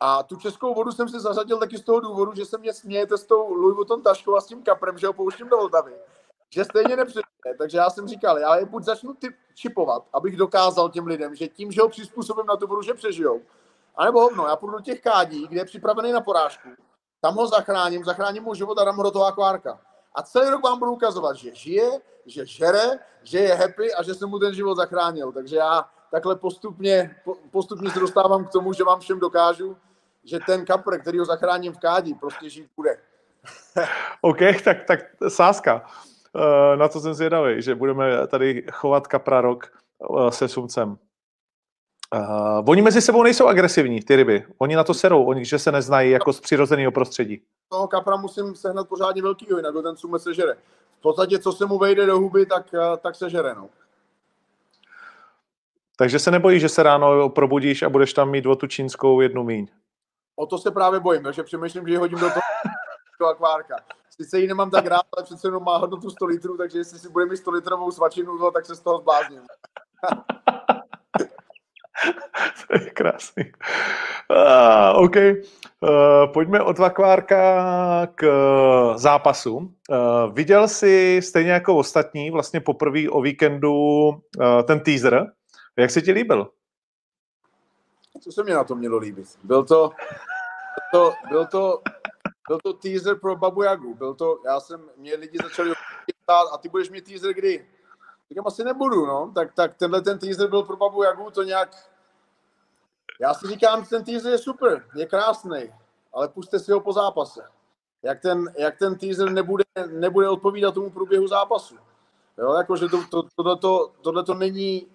a tu českou vodu jsem si zařadil taky z toho důvodu, že se mě smějete s tou Louis Vuitton taškou a s tím kaprem, že ho pouštím do Vltavy. Že stejně nepřijde, takže já jsem říkal, já je buď začnu typ čipovat, abych dokázal těm lidem, že tím, že ho přizpůsobím na tu vodu, že přežijou, a nebo hovno, já půjdu do těch kádí, kde je připravený na porážku, tam ho zachráním, zachráním mu život a dám ho do toho akvárka. A celý rok vám budu ukazovat, že žije, že žere, že je happy a že jsem mu ten život zachránil. Takže já takhle postupně, po- postupně se dostávám k tomu, že vám všem dokážu, že ten kapr, který ho zachráním v kádí, prostě žít bude. (laughs) OK, tak, tak sázka. Eh, Na to jsem zvědavý, že budeme tady chovat kapra rok eh, se sumcem. Uh, oni mezi sebou nejsou agresivní, ty ryby. Oni na to serou, oni že se neznají jako z přirozeného prostředí. Toho kapra musím sehnat pořádně velkýho, jinak ho ten sume sežere. V podstatě, co se mu vejde do huby, tak, eh, tak sežere. No. Takže se nebojíš, že se ráno probudíš a budeš tam mít o tu čínskou jednu míň. O to se právě bojím, takže přemýšlím, že ji hodím do toho (laughs) do akvárka. Sice ji nemám tak rád, ale přece jenom má hodnotu 100 litrů, takže jestli si bude mít 100 litrovou svačinu, no, tak se z toho zblázním. (laughs) (laughs) to je krásný. Uh, OK. Uh, pojďme od akvárka k zápasu. Uh, viděl jsi stejně jako ostatní vlastně poprvé o víkendu uh, ten teaser. Jak se ti líbil? Co se mě na to mělo líbit? Byl to, to, byl to, byl to teaser pro Babu Jagu. Byl to, já jsem, mě lidi začali ptát, a ty budeš mít teaser kdy? Říkám, asi nebudu, no. Tak, tak tenhle ten teaser byl pro Babu Jagu, to nějak... Já si říkám, ten teaser je super, je krásný, ale puste si ho po zápase. Jak ten, jak ten teaser nebude, nebude odpovídat tomu průběhu zápasu. Jo, jakože to, to, tohle, to, tohle to není,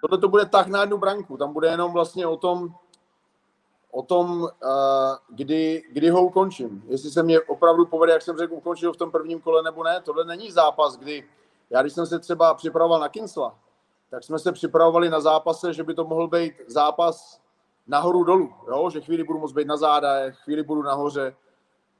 tohle to bude tak na jednu branku, tam bude jenom vlastně o tom, o tom, uh, kdy, kdy ho ukončím. Jestli se mě opravdu povede, jak jsem řekl, ukončil v tom prvním kole nebo ne. Tohle není zápas, kdy já, když jsem se třeba připravoval na Kinsla, tak jsme se připravovali na zápase, že by to mohl být zápas nahoru dolů, jo? že chvíli budu moct být na záda, chvíli budu nahoře.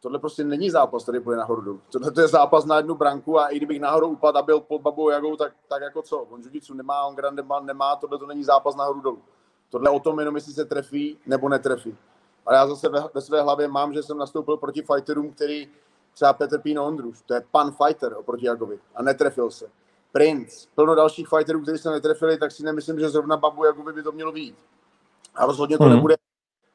Tohle prostě není zápas, který bude nahoru dolů. Tohle to je zápas na jednu branku a i kdybych nahoru upadl a byl pod babou Jagou, tak, tak jako co? On jiu nemá, on Grandeman nemá, tohle to není zápas nahoru dolů. Tohle o tom jenom, jestli se trefí nebo netrefí. Ale já zase ve, ve své hlavě mám, že jsem nastoupil proti fighterům, který třeba Petr Pino Ondruš, to je pan fighter oproti Jagovi a netrefil se. Prince, plno dalších fighterů, kteří se netrefili, tak si nemyslím, že zrovna Babu Jagovi by to mělo být. A rozhodně to hmm. nebude,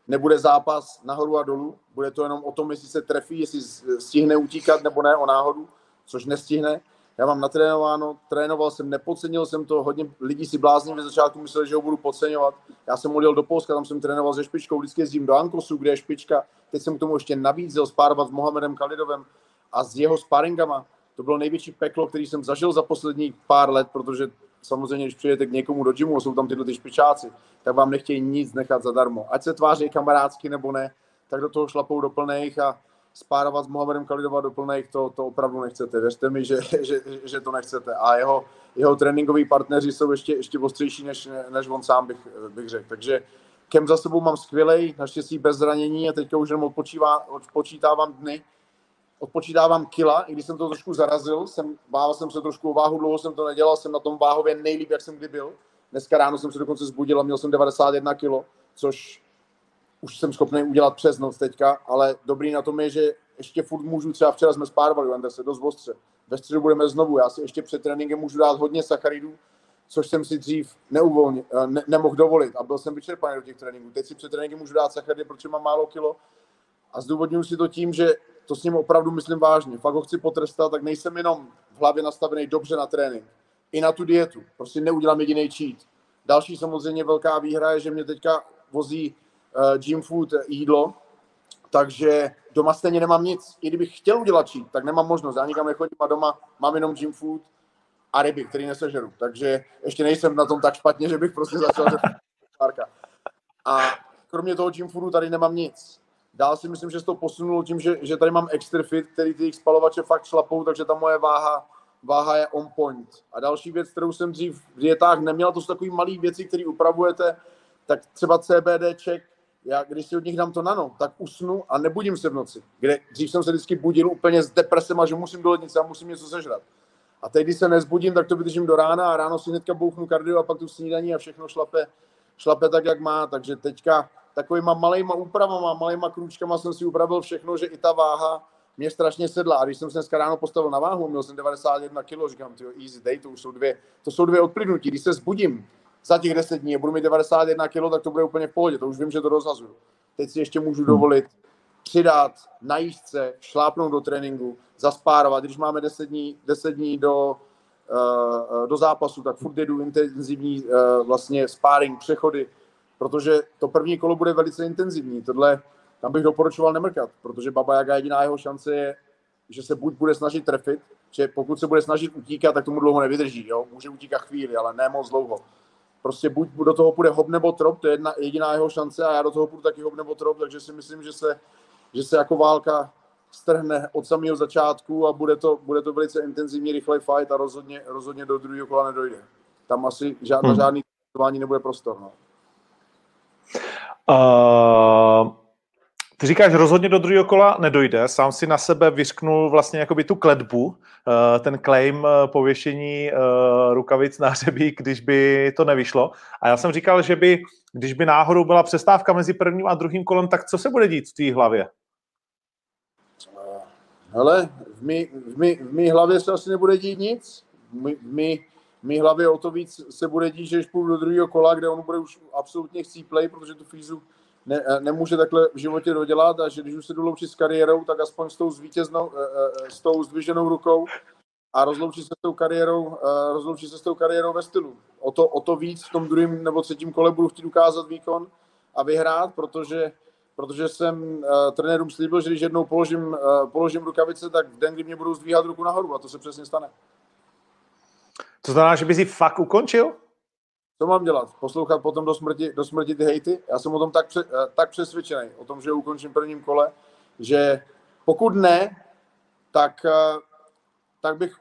nebude zápas nahoru a dolů, bude to jenom o tom, jestli se trefí, jestli stihne utíkat nebo ne o náhodu, což nestihne. Já mám natrénováno, trénoval jsem, nepodcenil jsem to, hodně lidí si blázní ve začátku mysleli, že ho budu podceňovat. Já jsem odjel do Polska, tam jsem trénoval se špičkou, vždycky jezdím do Ankosu, kde je špička. Teď jsem k tomu ještě nabízel spárovat s Mohamedem Kalidovem a s jeho sparingama. To bylo největší peklo, který jsem zažil za poslední pár let, protože samozřejmě, když přijete k někomu do gymu jsou tam tyhle ty špičáci, tak vám nechtějí nic nechat zadarmo. Ať se tváří kamarádsky nebo ne, tak do toho šlapou do plných a spárovat s Mohamedem Kalidova do plných, to, to opravdu nechcete. Věřte mi, že, (laughs) že, že to nechcete. A jeho, jeho tréninkoví partneři jsou ještě, ještě ostřejší, než, než on sám, bych, bych řekl. Takže kem za sebou mám skvělej, naštěstí bez zranění a teďka už jenom odpočítávám dny, odpočítávám kila, i když jsem to trošku zarazil, jsem, bával jsem se trošku o váhu, dlouho jsem to nedělal, jsem na tom váhově nejlíp, jak jsem kdy byl. Dneska ráno jsem se dokonce zbudil a měl jsem 91 kilo, což už jsem schopný udělat přes noc teďka, ale dobrý na tom je, že ještě furt můžu, třeba včera jsme spárovali u Anderse dost ostře. Ve středu budeme znovu, já si ještě před tréninkem můžu dát hodně sacharidů, což jsem si dřív neuvolnil, eh, ne, nemohl dovolit a byl jsem vyčerpaný do těch tréninků. Teď si před tréninkem můžu dát sacharidy, protože mám málo kilo a zdůvodňuji si to tím, že to s ním opravdu myslím vážně. Fakt ho chci potrestat, tak nejsem jenom v hlavě nastavený dobře na trénink. I na tu dietu. Prostě neudělám jediný cheat. Další samozřejmě velká výhra je, že mě teďka vozí uh, gym food jídlo, takže doma stejně nemám nic. I kdybych chtěl udělat cheat, tak nemám možnost. Já nikam nechodím a doma mám jenom gym food a ryby, který nesežeru. Takže ještě nejsem na tom tak špatně, že bych prostě začal (laughs) A kromě toho gym foodu tady nemám nic. Dál si myslím, že se to posunulo tím, že, že tady mám extra fit, který ty spalovače fakt šlapou, takže ta moje váha, váha je on point. A další věc, kterou jsem dřív v dietách neměl, to jsou takové malé věci, které upravujete, tak třeba CBDček, já když si od nich dám to nano, tak usnu a nebudím se v noci. Kde dřív jsem se vždycky budil úplně s depresem a že musím do lednice a musím něco sežrat. A teď, když se nezbudím, tak to vydržím do rána a ráno si hnedka bouchnu kardio a pak tu snídaní a všechno šlape, šlape tak, jak má. Takže teďka takovýma malejma úpravama, malejma krůčkama jsem si upravil všechno, že i ta váha mě strašně sedla. A když jsem se dneska ráno postavil na váhu, měl jsem 91 kg, říkám, tyjo, easy day, to už jsou dvě, to jsou dvě odplynutí. Když se zbudím za těch 10 dní a budu mít 91 kg, tak to bude úplně v pohodě, to už vím, že to rozhazuju. Teď si ještě můžu dovolit přidat na jízdce, šlápnout do tréninku, zaspárovat. Když máme 10 dní, 10 dní do, uh, do zápasu, tak furt jedu intenzivní uh, vlastně sparring, přechody, protože to první kolo bude velice intenzivní. Tohle tam bych doporučoval nemrkat, protože Baba Jaga jediná jeho šance je, že se buď bude snažit trefit, že pokud se bude snažit utíkat, tak tomu dlouho nevydrží. Jo? Může utíkat chvíli, ale ne moc dlouho. Prostě buď do toho půjde hop nebo trop, to je jedna, jediná jeho šance a já do toho půjdu taky hop nebo trop, takže si myslím, že se, že se jako válka strhne od samého začátku a bude to, bude to velice intenzivní, rychlej fight a rozhodně, rozhodně do druhého kola nedojde. Tam asi žádná, hmm. žádný nebude prostor. No. Uh, ty říkáš, rozhodně do druhého kola nedojde. Sám si na sebe vyřknul vlastně jakoby tu kledbu, uh, ten claim uh, pověšení uh, rukavic na hřebík, když by to nevyšlo. A já jsem říkal, že by, když by náhodou byla přestávka mezi prvním a druhým kolem, tak co se bude dít v té hlavě? Hele, v mý, v, mý, v mý hlavě se asi nebude dít nic. Mý, v mý hlavě o to víc se bude dít, že půjdu do druhého kola, kde on bude už absolutně chcíplej, protože tu fízu ne, nemůže takhle v životě dodělat a že když už se doloučí s kariérou, tak aspoň s tou zvítěznou, eh, eh, s tou zdviženou rukou a rozloučí se s tou kariérou, eh, rozloučí se s tou kariérou ve stylu. O to, o to víc v tom druhém nebo třetím kole budu chtít ukázat výkon a vyhrát, protože protože jsem uh, trenérům slíbil, že když jednou položím, uh, položím rukavice, tak v den, kdy mě budou zdvíhat ruku nahoru a to se přesně stane. To znamená, že by si fakt ukončil? Co mám dělat? Poslouchat potom do smrti, do smrti ty hejty? Já jsem o tom tak, uh, tak přesvědčený, o tom, že ukončím prvním kole, že pokud ne, tak, uh, tak bych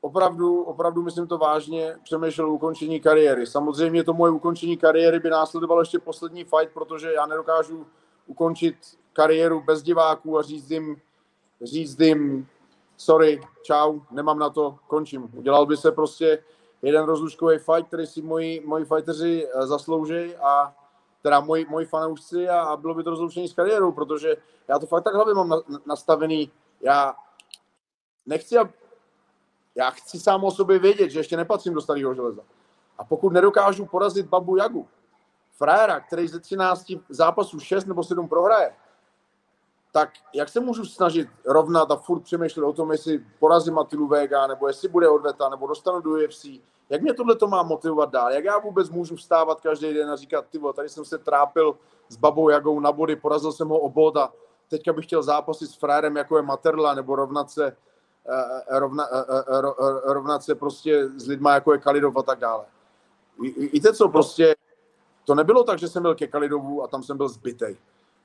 opravdu, opravdu myslím to vážně, přemýšlel ukončení kariéry. Samozřejmě to moje ukončení kariéry by následovalo ještě poslední fight, protože já nedokážu ukončit kariéru bez diváků a říct jim, říct jim sorry, čau, nemám na to, končím. Udělal by se prostě jeden rozlučkový fight, který si moji, moji fighteři eh, zaslouží a teda moji, moji fanoušci a, a bylo by to rozloučení s kariérou, protože já to fakt tak hlavě mám na, nastavený. Já nechci, já chci sám o sobě vědět, že ještě nepatřím do starého železa. A pokud nedokážu porazit Babu Jagu, frajera, který ze 13 zápasů 6 nebo 7 prohraje, tak jak se můžu snažit rovnat a furt přemýšlet o tom, jestli porazím Matilu Vega, nebo jestli bude odveta, nebo dostanu do UFC, jak mě tohle to má motivovat dál? Jak já vůbec můžu vstávat každý den a říkat, ty tady jsem se trápil s Babou Jagou na body, porazil jsem ho o bod a teďka bych chtěl zápasit s frérem, jako je Materla, nebo rovnat se, eh, eh, rovna, eh, rovnat se prostě s lidma, jako je Kalidov a tak dále. Víte co, prostě to nebylo tak, že jsem byl ke Kalidovu a tam jsem byl zbytej.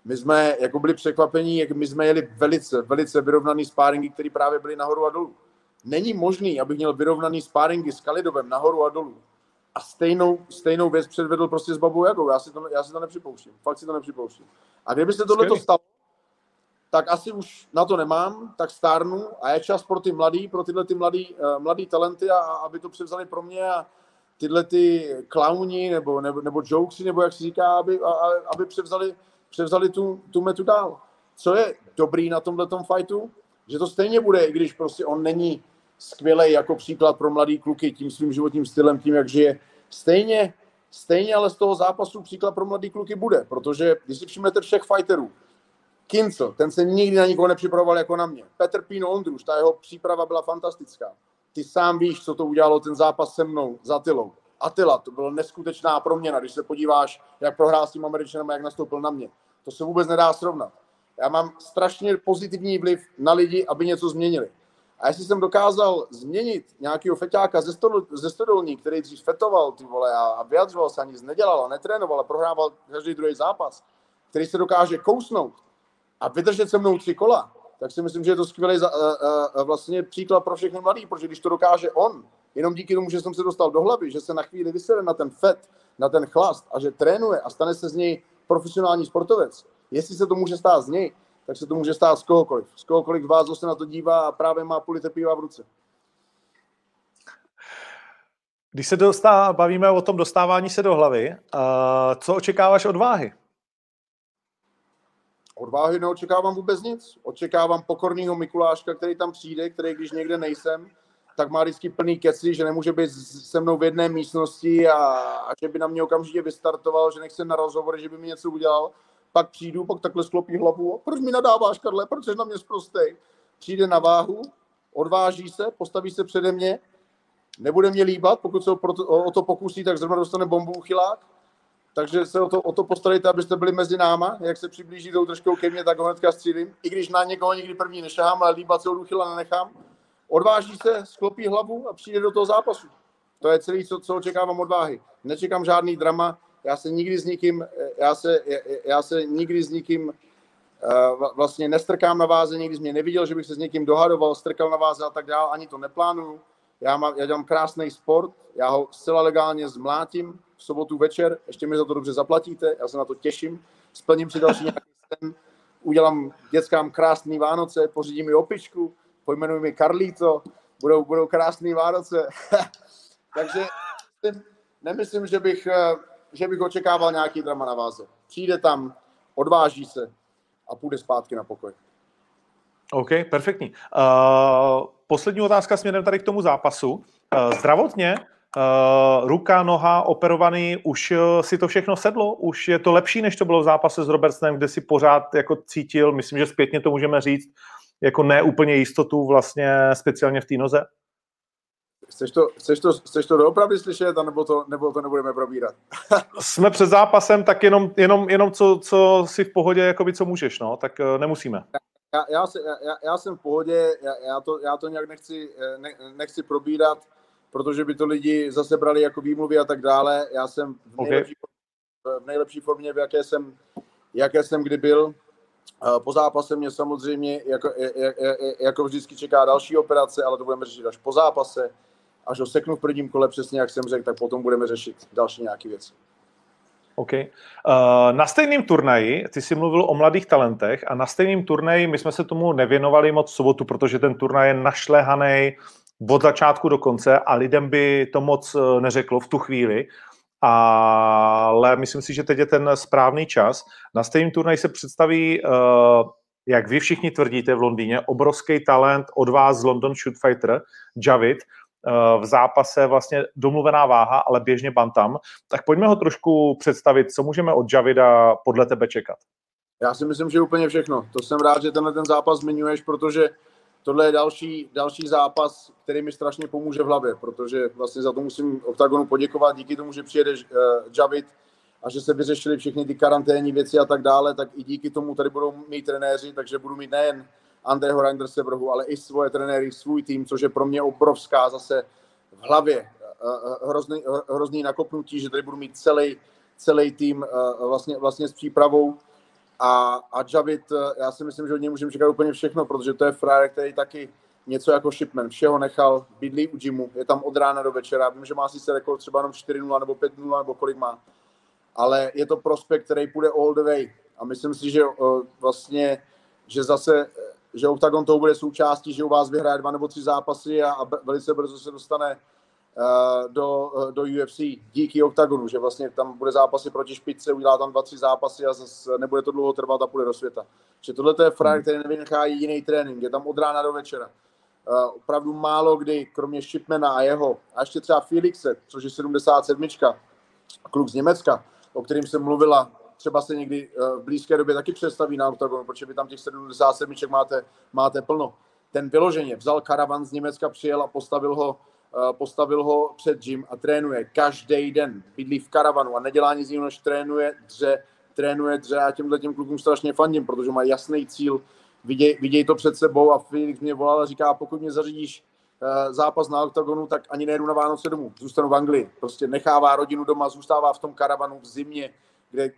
My jsme jako byli překvapení, jak my jsme jeli velice, velice vyrovnaný spáringy, které právě byly nahoru a dolů. Není možný, abych měl vyrovnaný spáringy s Kalidovem nahoru a dolů. A stejnou, stejnou věc předvedl prostě s Babou Jagou. Já si to, já si to nepřipouštím. Fakt si to nepřipouštím. A kdyby se tohle stalo, tak asi už na to nemám, tak stárnu a je čas pro ty mladý, pro tyhle ty mladý, uh, mladý talenty, a, a aby to převzali pro mě a, tyhle ty klauni nebo, nebo, nebo jokesy, nebo jak se říká, aby, a, aby převzali, převzali tu, tu metu dál. Co je dobrý na tomhle fightu? Že to stejně bude, i když prostě on není skvělý jako příklad pro mladý kluky tím svým životním stylem, tím, jak žije. Stejně, stejně ale z toho zápasu příklad pro mladý kluky bude, protože když si všimnete všech fighterů, Kincel, ten se nikdy na nikoho nepřipravoval jako na mě. Petr Pino Ondruš, ta jeho příprava byla fantastická ty sám víš, co to udělalo ten zápas se mnou, za Atilou. Atila, to byla neskutečná proměna, když se podíváš, jak prohrál s tím Američanem a jak nastoupil na mě. To se vůbec nedá srovnat. Já mám strašně pozitivní vliv na lidi, aby něco změnili. A jestli jsem dokázal změnit nějakého feťáka ze, stodol, ze stodolní, který dřív fetoval ty vole a, a vyjadřoval se, ani nic nedělal a netrénoval a prohrával každý druhý zápas, který se dokáže kousnout a vydržet se mnou tři kola, tak si myslím, že je to skvělý za, uh, uh, vlastně příklad pro všechny mladý, protože když to dokáže on, jenom díky tomu, že jsem se dostal do hlavy, že se na chvíli vysede na ten fet, na ten chlast a že trénuje a stane se z něj profesionální sportovec, jestli se to může stát z něj, tak se to může stát z kohokoliv. Z kohokoliv z vás, se na to dívá a právě má půl piva v ruce. Když se dostá, bavíme o tom dostávání se do hlavy, uh, co očekáváš od váhy? Od váhy neočekávám vůbec nic. Očekávám pokorného Mikuláška, který tam přijde, který když někde nejsem, tak má vždycky plný keci, že nemůže být se mnou v jedné místnosti a, a že by na mě okamžitě vystartoval, že nechce na rozhovor, že by mi něco udělal. Pak přijdu, pak takhle sklopí hlavu. Proč mi nadáváš, Karle? Proč jsi na mě zprostej? Přijde na váhu, odváží se, postaví se přede mě, nebude mě líbat, pokud se o, to pokusí, tak zrovna dostane bombu uchylák takže se o to, o to postarejte, abyste byli mezi náma. Jak se přiblíží tou držkou ke mně, tak ho hnedka střílím. I když na někoho nikdy první nešahám, ale líbat se od uchyla nenechám. Odváží se, sklopí hlavu a přijde do toho zápasu. To je celý, co, co očekávám od váhy. Nečekám žádný drama. Já se nikdy s nikým, já se, já se nikdy s nikým uh, vlastně nestrkám na váze, nikdy mě neviděl, že bych se s někým dohadoval, strkal na váze a tak dále, ani to neplánuju. Já, mám, já dělám krásný sport, já ho zcela legálně zmlátím, v sobotu večer, ještě mi za to dobře zaplatíte, já se na to těším, splním si další nějaký sen, udělám dětskám krásný Vánoce, pořídím mi opičku, pojmenuji mi Carlito, budou, budou krásný Vánoce. (laughs) Takže nemyslím, že bych, eh, že bych očekával nějaký drama na váze. Přijde tam, odváží se a půjde zpátky na pokoj. OK, perfektní. Uh, poslední otázka směrem tady k tomu zápasu. Uh, zdravotně, uh, ruka, noha, operovaný, už uh, si to všechno sedlo? Už je to lepší, než to bylo v zápase s Robertsonem, kde si pořád jako cítil, myslím, že zpětně to můžeme říct, jako neúplně jistotu vlastně speciálně v té noze? Chceš to, chceš to, chceš to doopravdy slyšet, nebo to, nebo to nebudeme probírat? (laughs) Jsme před zápasem, tak jenom, jenom, jenom co, co si v pohodě, jakoby, co můžeš, no, tak uh, nemusíme. Já, já, se, já, já jsem v pohodě, já, já, to, já to nějak nechci, ne, nechci probírat, protože by to lidi zase brali jako výmluvy a tak dále. Já jsem v nejlepší, okay. v nejlepší formě, v jaké jsem, jaké jsem kdy byl. Po zápase mě samozřejmě jako, jako vždycky čeká další operace, ale to budeme řešit až po zápase. Až ho seknu v prvním kole, přesně jak jsem řekl, tak potom budeme řešit další nějaké věci. OK. Uh, na stejném turnaji, ty jsi mluvil o mladých talentech a na stejném turnaji my jsme se tomu nevěnovali moc sobotu, protože ten turnaj je našlehaný od začátku do konce a lidem by to moc eh, neřeklo v tu chvíli, ale myslím si, že teď je ten správný čas. Na stejném turnaji se představí, uh, jak vy všichni tvrdíte v Londýně, obrovský talent od vás z London Shoot Fighter, Javid, v zápase vlastně domluvená váha, ale běžně bantam. Tak pojďme ho trošku představit, co můžeme od Javida podle tebe čekat. Já si myslím, že úplně všechno. To jsem rád, že tenhle ten zápas zmiňuješ, protože tohle je další, další zápas, který mi strašně pomůže v hlavě, protože vlastně za to musím OKTAGONu poděkovat, díky tomu, že přijede uh, Javid a že se vyřešili všechny ty karanténní věci a tak dále, tak i díky tomu tady budou mít trenéři, takže budu mít nejen Andreho Reinderse v rohu, ale i svoje trenéry, svůj tým, což je pro mě obrovská zase v hlavě eh, hrozný, hrozný nakopnutí, že tady budu mít celý, celý tým eh, vlastně, vlastně s přípravou. A, a Javid, já si myslím, že od něj můžeme čekat úplně všechno, protože to je frajer, který taky něco jako shipman, všeho nechal, bydlí u gymu, je tam od rána do večera. Vím, že má sice rekord třeba jenom 4-0 nebo 5-0 nebo kolik má, ale je to prospekt, který půjde all the way. A myslím si, že vlastně, že zase že Octagon toho bude součástí, že u vás vyhraje dva nebo tři zápasy a, a velice brzo se dostane uh, do, uh, do UFC díky Octagonu, že vlastně tam bude zápasy proti špičce, udělá tam dva, tři zápasy a zase nebude to dlouho trvat a půjde do světa. Že tohle je frajer, hmm. který nevynechá jediný trénink, je tam od rána do večera. Uh, opravdu málo kdy, kromě Shipmana a jeho, a ještě třeba Felixe, což je 77. kluk z Německa, o kterým jsem mluvila třeba se někdy eh, v blízké době taky představí na OKTAGON, protože vy tam těch 77 máte, máte plno. Ten vyloženě vzal karavan z Německa, přijel a postavil ho, eh, postavil ho před gym a trénuje každý den. Bydlí v karavanu a nedělá nic jiného, než trénuje, dře, trénuje, dře a těmhle těm klukům strašně fandím, protože má jasný cíl, viděj, viděj to před sebou a Felix mě volal a říká, pokud mě zařídíš eh, zápas na oktagonu, tak ani nejedu na Vánoce domů, zůstanu v Anglii. Prostě nechává rodinu doma, zůstává v tom karavanu v zimě, kde,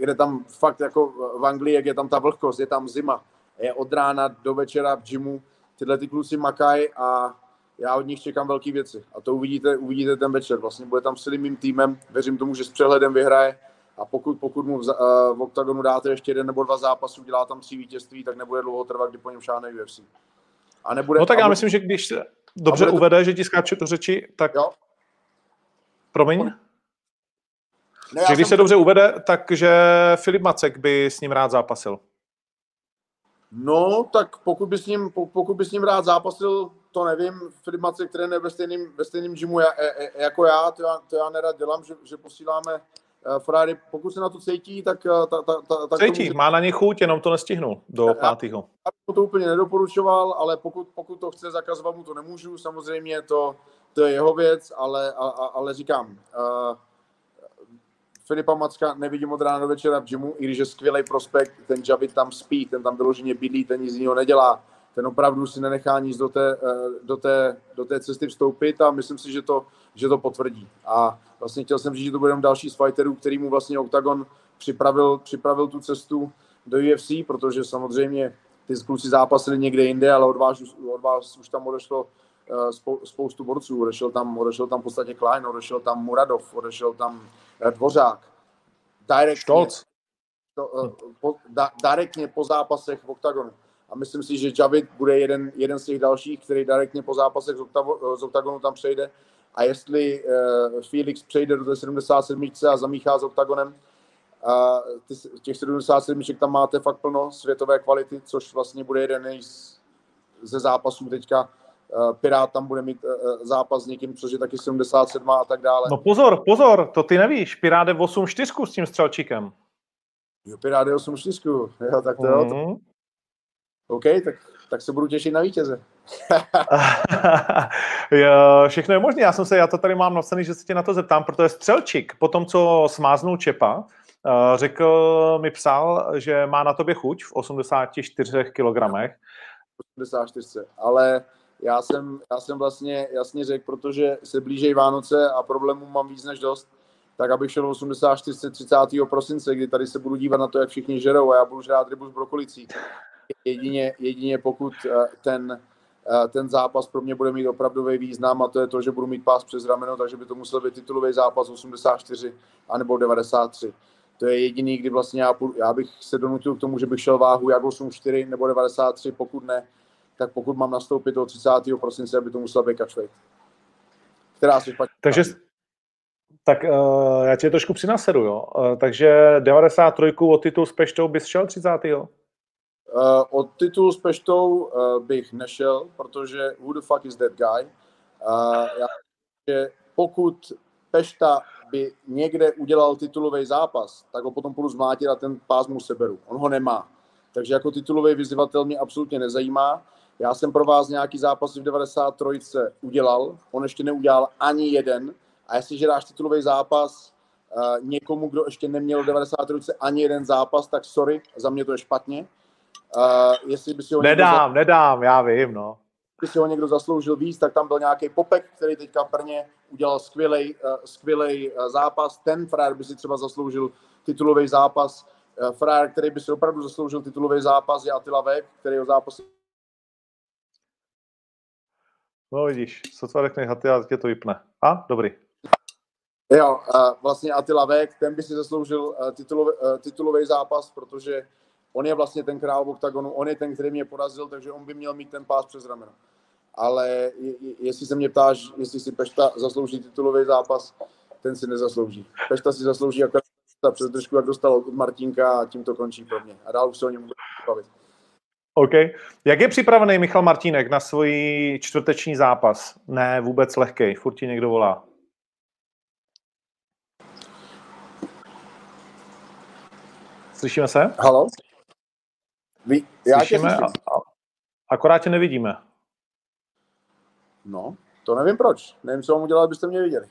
kde tam fakt jako v Anglii, jak je tam ta vlhkost, je tam zima, je od rána do večera v gymu, tyhle ty kluci makají a já od nich čekám velké věci. A to uvidíte, uvidíte ten večer. Vlastně bude tam s celým mým týmem, věřím tomu, že s přehledem vyhraje a pokud, pokud mu v, uh, v OKTAGONu dáte ještě jeden nebo dva zápasy, dělá tam tři vítězství, tak nebude dlouho trvat, kdy po něm šáhne UFC. A nebude, no tak já myslím, že když se dobře uvede, to... že ti skáče do řeči, tak... Jo? Promiň? Ne, že když jsem... se dobře uvede, takže Filip Macek by s ním rád zápasil. No, tak pokud by s ním, pokud by s ním rád zápasil, to nevím. Filip Macek trénuje ve stejným, ve stejným gymu e, jako já, to já, to já nerad dělám, že, že posíláme uh, Friday, pokud se na to cítí, tak... Ta, ta, ta, tak cítí, tomu, má na ně chuť, jenom to nestihnul do pátého. Já bych to úplně nedoporučoval, ale pokud, pokud to chce zakazovat, mu to nemůžu, samozřejmě to, to je jeho věc, ale, a, a, ale říkám, uh, Filipa Macka nevidím od rána do večera v gymu, i když je skvělý prospekt, ten Javid tam spí, ten tam vyloženě bydlí, ten nic jiného nedělá. Ten opravdu si nenechá nic do té, eh, do té, do té cesty vstoupit a myslím si, že to, že to potvrdí. A vlastně chtěl jsem říct, že to bude jenom další z fighterů, který mu vlastně Octagon připravil, připravil tu cestu do UFC, protože samozřejmě ty kluci zápasili někde jinde, ale od vás, od vás už tam odešlo spou, spoustu borců. Odešel tam, odešel tam v podstatě Klein, odešel tam Muradov, odešel tam uh, Dvořák. Direktně, Stolz. To, po, da, direktně po zápasech v OKTAGONu. A myslím si, že Javid bude jeden, jeden z těch dalších, který direktně po zápasech z, z OKTAGONu tam přejde. A jestli uh, Felix přejde do té 77 a zamíchá s OKTAGONem, a ty, těch 77 tam máte fakt plno světové kvality, což vlastně bude jeden ze zápasů teďka. Pirát tam bude mít zápas s někým, což je taky 77 a tak dále. No pozor, pozor, to ty nevíš. Pirát je 8-4 s tím střelčíkem. Jo, Pirát je 8-4, jo, tak to mm-hmm. jo. OK, tak, tak se budu těšit na vítěze. (laughs) jo, všechno je možné. Já jsem se, já to tady mám napsaný, že se tě na to zeptám, protože Střelčík, po tom, co smáznul Čepa, Eh, řekl, mi psal, že má na tobě chuť v 84 kg. 84, ale já jsem, já jsem vlastně jasně řekl, protože se blížejí Vánoce a problémů mám víc než dost, tak abych šel 84 30. prosince, kdy tady se budu dívat na to, jak všichni žerou a já budu žrát rybu s brokolicí. Jedině, jedině pokud eh, ten, eh, ten zápas pro mě bude mít opravdový význam a to je to, že budu mít pás přes rameno, takže by to musel být titulový zápas 84 anebo 93 to je jediný, kdy vlastně já, já bych se donutil k tomu, že bych šel váhu jak 8,4 nebo 93, pokud ne, tak pokud mám nastoupit do 30. prosince, aby to musel být catchweight. Která se špatně. Takže, tak uh, já tě trošku přinaseru, jo. Uh, takže 93 o titul s Peštou bys šel 30. Uh, od titul s Peštou uh, bych nešel, protože who the fuck is that guy? Uh, já, že pokud Pešta by někde udělal titulový zápas, tak ho potom půjdu zmátit a ten pás mu seberu. On ho nemá. Takže jako titulový vyzývatel mě absolutně nezajímá. Já jsem pro vás nějaký zápas v 93. udělal, on ještě neudělal ani jeden. A jestliže dáš titulový zápas uh, někomu, kdo ještě neměl v 93. ani jeden zápas, tak sorry, za mě to je špatně. Uh, jestli by si ho nedám, za... nedám, já vím, no by si ho někdo zasloužil víc, tak tam byl nějaký Popek, který teďka v Brně udělal skvělý uh, skvělej uh, zápas. Ten frajer by si třeba zasloužil titulový zápas. Uh, frajer, který by si opravdu zasloužil titulový zápas, je Attila Vek, který ho zápas No vidíš, sotva řekneš Attila, tě to vypne. A, dobrý. Jo, uh, vlastně Attila Vek, ten by si zasloužil uh, titulový, uh, titulový zápas, protože on je vlastně ten král v oktagonu, on je ten, který mě porazil, takže on by měl mít ten pás přes rameno ale jestli se mě ptáš, jestli si Pešta zaslouží titulový zápas, ten si nezaslouží. Pešta si zaslouží jako přes držku, jak dostal od Martinka a tím to končí pro mě. A dál už se o něm budu bavit. OK. Jak je připravený Michal Martínek na svůj čtvrteční zápas? Ne, vůbec lehkej. Furt ti někdo volá. Slyšíme se? Halo? Vy, já Slyšíme, tě akorát tě nevidíme. No, to nevím proč. Nevím, co mám udělat, abyste mě viděli.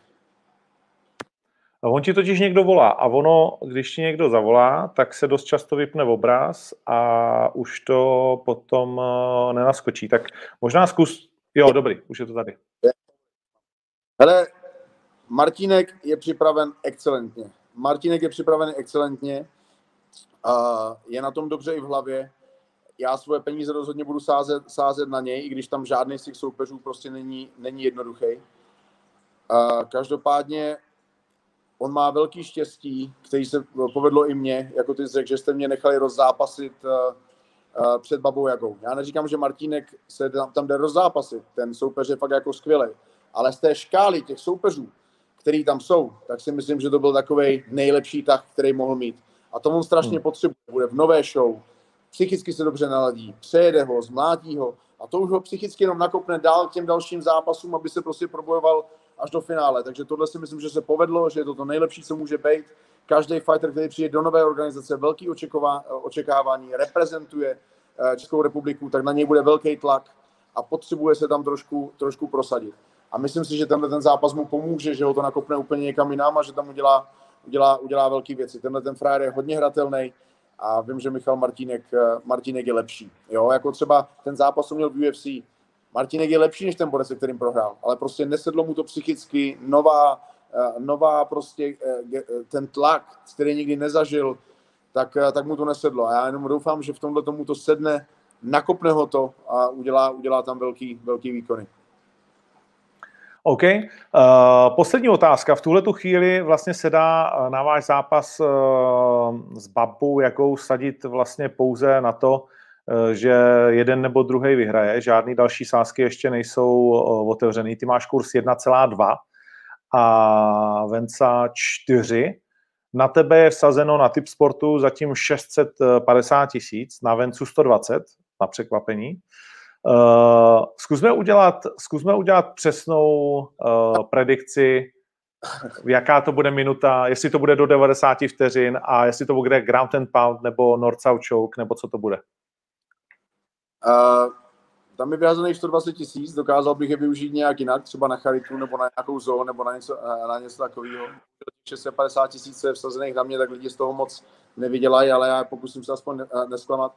A on ti totiž někdo volá a ono, když ti někdo zavolá, tak se dost často vypne obraz a už to potom uh, nenaskočí. Tak možná zkus... Jo, dobrý, už je to tady. Hele, Martinek je připraven excelentně. Martinek je připraven excelentně. Uh, je na tom dobře i v hlavě já svoje peníze rozhodně budu sázet, sázet na něj, i když tam žádný z těch soupeřů prostě není, není jednoduchý. Uh, každopádně on má velký štěstí, který se povedlo i mně, jako ty řekl, že jste mě nechali rozzápasit uh, uh, před Babou Jagou. Já neříkám, že Martínek se tam, tam jde rozzápasit, ten soupeř je fakt jako skvělý, ale z té škály těch soupeřů, který tam jsou, tak si myslím, že to byl takový nejlepší tah, který mohl mít. A to on strašně hmm. potřebuje. Bude v nové show, psychicky se dobře naladí, přejede ho, zmlátí ho a to už ho psychicky jenom nakopne dál k těm dalším zápasům, aby se prostě probojoval až do finále. Takže tohle si myslím, že se povedlo, že je to to nejlepší, co může být. Každý fighter, který přijde do nové organizace, velký očekávání, reprezentuje eh, Českou republiku, tak na něj bude velký tlak a potřebuje se tam trošku, trošku prosadit. A myslím si, že tenhle ten zápas mu pomůže, že ho to nakopne úplně někam jinam a že tam udělá, udělá, udělá velké věci. Tenhle ten frajer je hodně hratelný, a vím, že Michal Martínek, eh, Martínek je lepší. Jo, jako třeba ten zápas, měl v UFC, Martínek je lepší než ten borec, se kterým prohrál, ale prostě nesedlo mu to psychicky, nová, eh, nová prostě eh, ten tlak, který nikdy nezažil, tak, tak mu to nesedlo. A já jenom doufám, že v tomhle tomu to sedne, nakopne ho to a udělá, udělá tam velký, velký výkony. OK. Uh, poslední otázka. V tuhle tu chvíli vlastně se dá na váš zápas uh, s Babou jakou sadit vlastně pouze na to, uh, že jeden nebo druhý vyhraje. Žádný další sázky ještě nejsou uh, otevřený. Ty máš kurz 1,2 a Venca 4. Na tebe je vsazeno na typ sportu zatím 650 tisíc, na Vencu 120, na překvapení. Uh, zkusme, udělat, zkusme udělat přesnou uh, predikci, jaká to bude minuta, jestli to bude do 90 vteřin a jestli to bude ground and pound nebo north south choke, nebo co to bude. Uh, tam je vyhazených 120 tisíc, dokázal bych je využít nějak jinak, třeba na charitu nebo na nějakou zónu nebo na něco, na něco takového. 650 tisíc je vsazených na mě, tak lidi z toho moc nevydělají, ale já pokusím se aspoň nesklamat.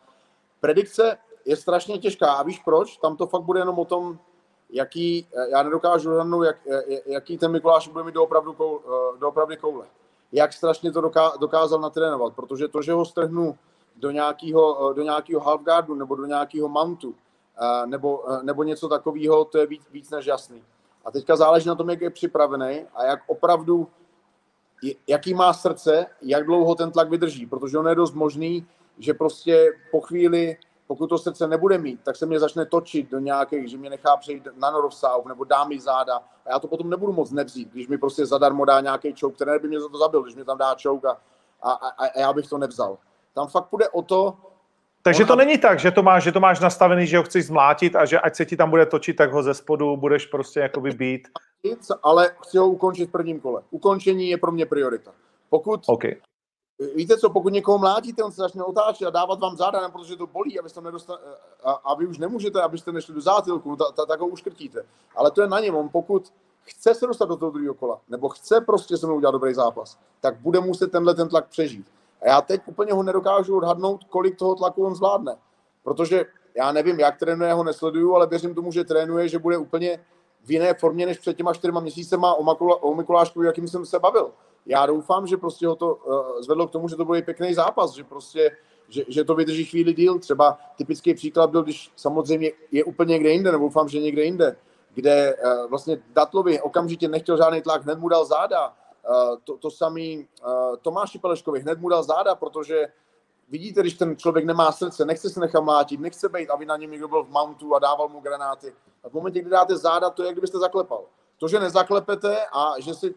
Predikce je strašně těžká. A víš proč? Tam to fakt bude jenom o tom, jaký, já nedokážu odhadnout, jak, jaký ten Mikuláš bude mít doopravdu, koule, doopravdy koule. Jak strašně to dokázal natrénovat, protože to, že ho strhnu do nějakého, do nějakého halfguardu nebo do nějakého mantu, nebo, nebo něco takového, to je víc, víc než jasný. A teďka záleží na tom, jak je připravený a jak opravdu, jaký má srdce, jak dlouho ten tlak vydrží, protože on je dost možný, že prostě po chvíli pokud to srdce nebude mít, tak se mě začne točit do nějakých, že mě nechá přejít na norovsáv nebo dá mi záda a já to potom nebudu moc nevzít, když mi prostě zadarmo dá nějaký čouk, který by mě za to zabil, když mi tam dá čouk a, a, a, a já bych to nevzal. Tam fakt půjde o to, takže to není tak, že to, máš, že to máš nastavený, že ho chceš zmlátit a že ať se ti tam bude točit, tak ho ze spodu budeš prostě jakoby být. Ale chci ho ukončit v prvním kole. Ukončení je pro mě priorita. Pokud okay víte co, pokud někoho mlátíte, on se začne otáčet a dávat vám záda, protože to bolí, abyste nedostali, a, a, vy už nemůžete, abyste nešli do zátilku, ta, ta, tak ho uškrtíte. Ale to je na něm, on pokud chce se dostat do toho druhého kola, nebo chce prostě se mnou udělat dobrý zápas, tak bude muset tenhle ten tlak přežít. A já teď úplně ho nedokážu odhadnout, kolik toho tlaku on zvládne. Protože já nevím, jak trénuje, ho nesleduju, ale věřím tomu, že trénuje, že bude úplně v jiné formě než před těma čtyřma měsícema o, Makula, o Mikulášku, jakým jsem se bavil já doufám, že prostě ho to uh, zvedlo k tomu, že to bude pěkný zápas, že prostě že, že to vydrží chvíli díl. Třeba typický příklad byl, když samozřejmě je úplně někde jinde, nebo doufám, že někde jinde, kde uh, vlastně Datlovi okamžitě nechtěl žádný tlak, hned mu dal záda. Uh, to, to samý uh, Tomáši Peleškovi hned mu dal záda, protože vidíte, když ten člověk nemá srdce, nechce se nechat mlátit, nechce být, aby na něm někdo byl v mountu a dával mu granáty. A v momentě, kdy dáte záda, to je, jak kdybyste zaklepal. To, že nezaklepete a že si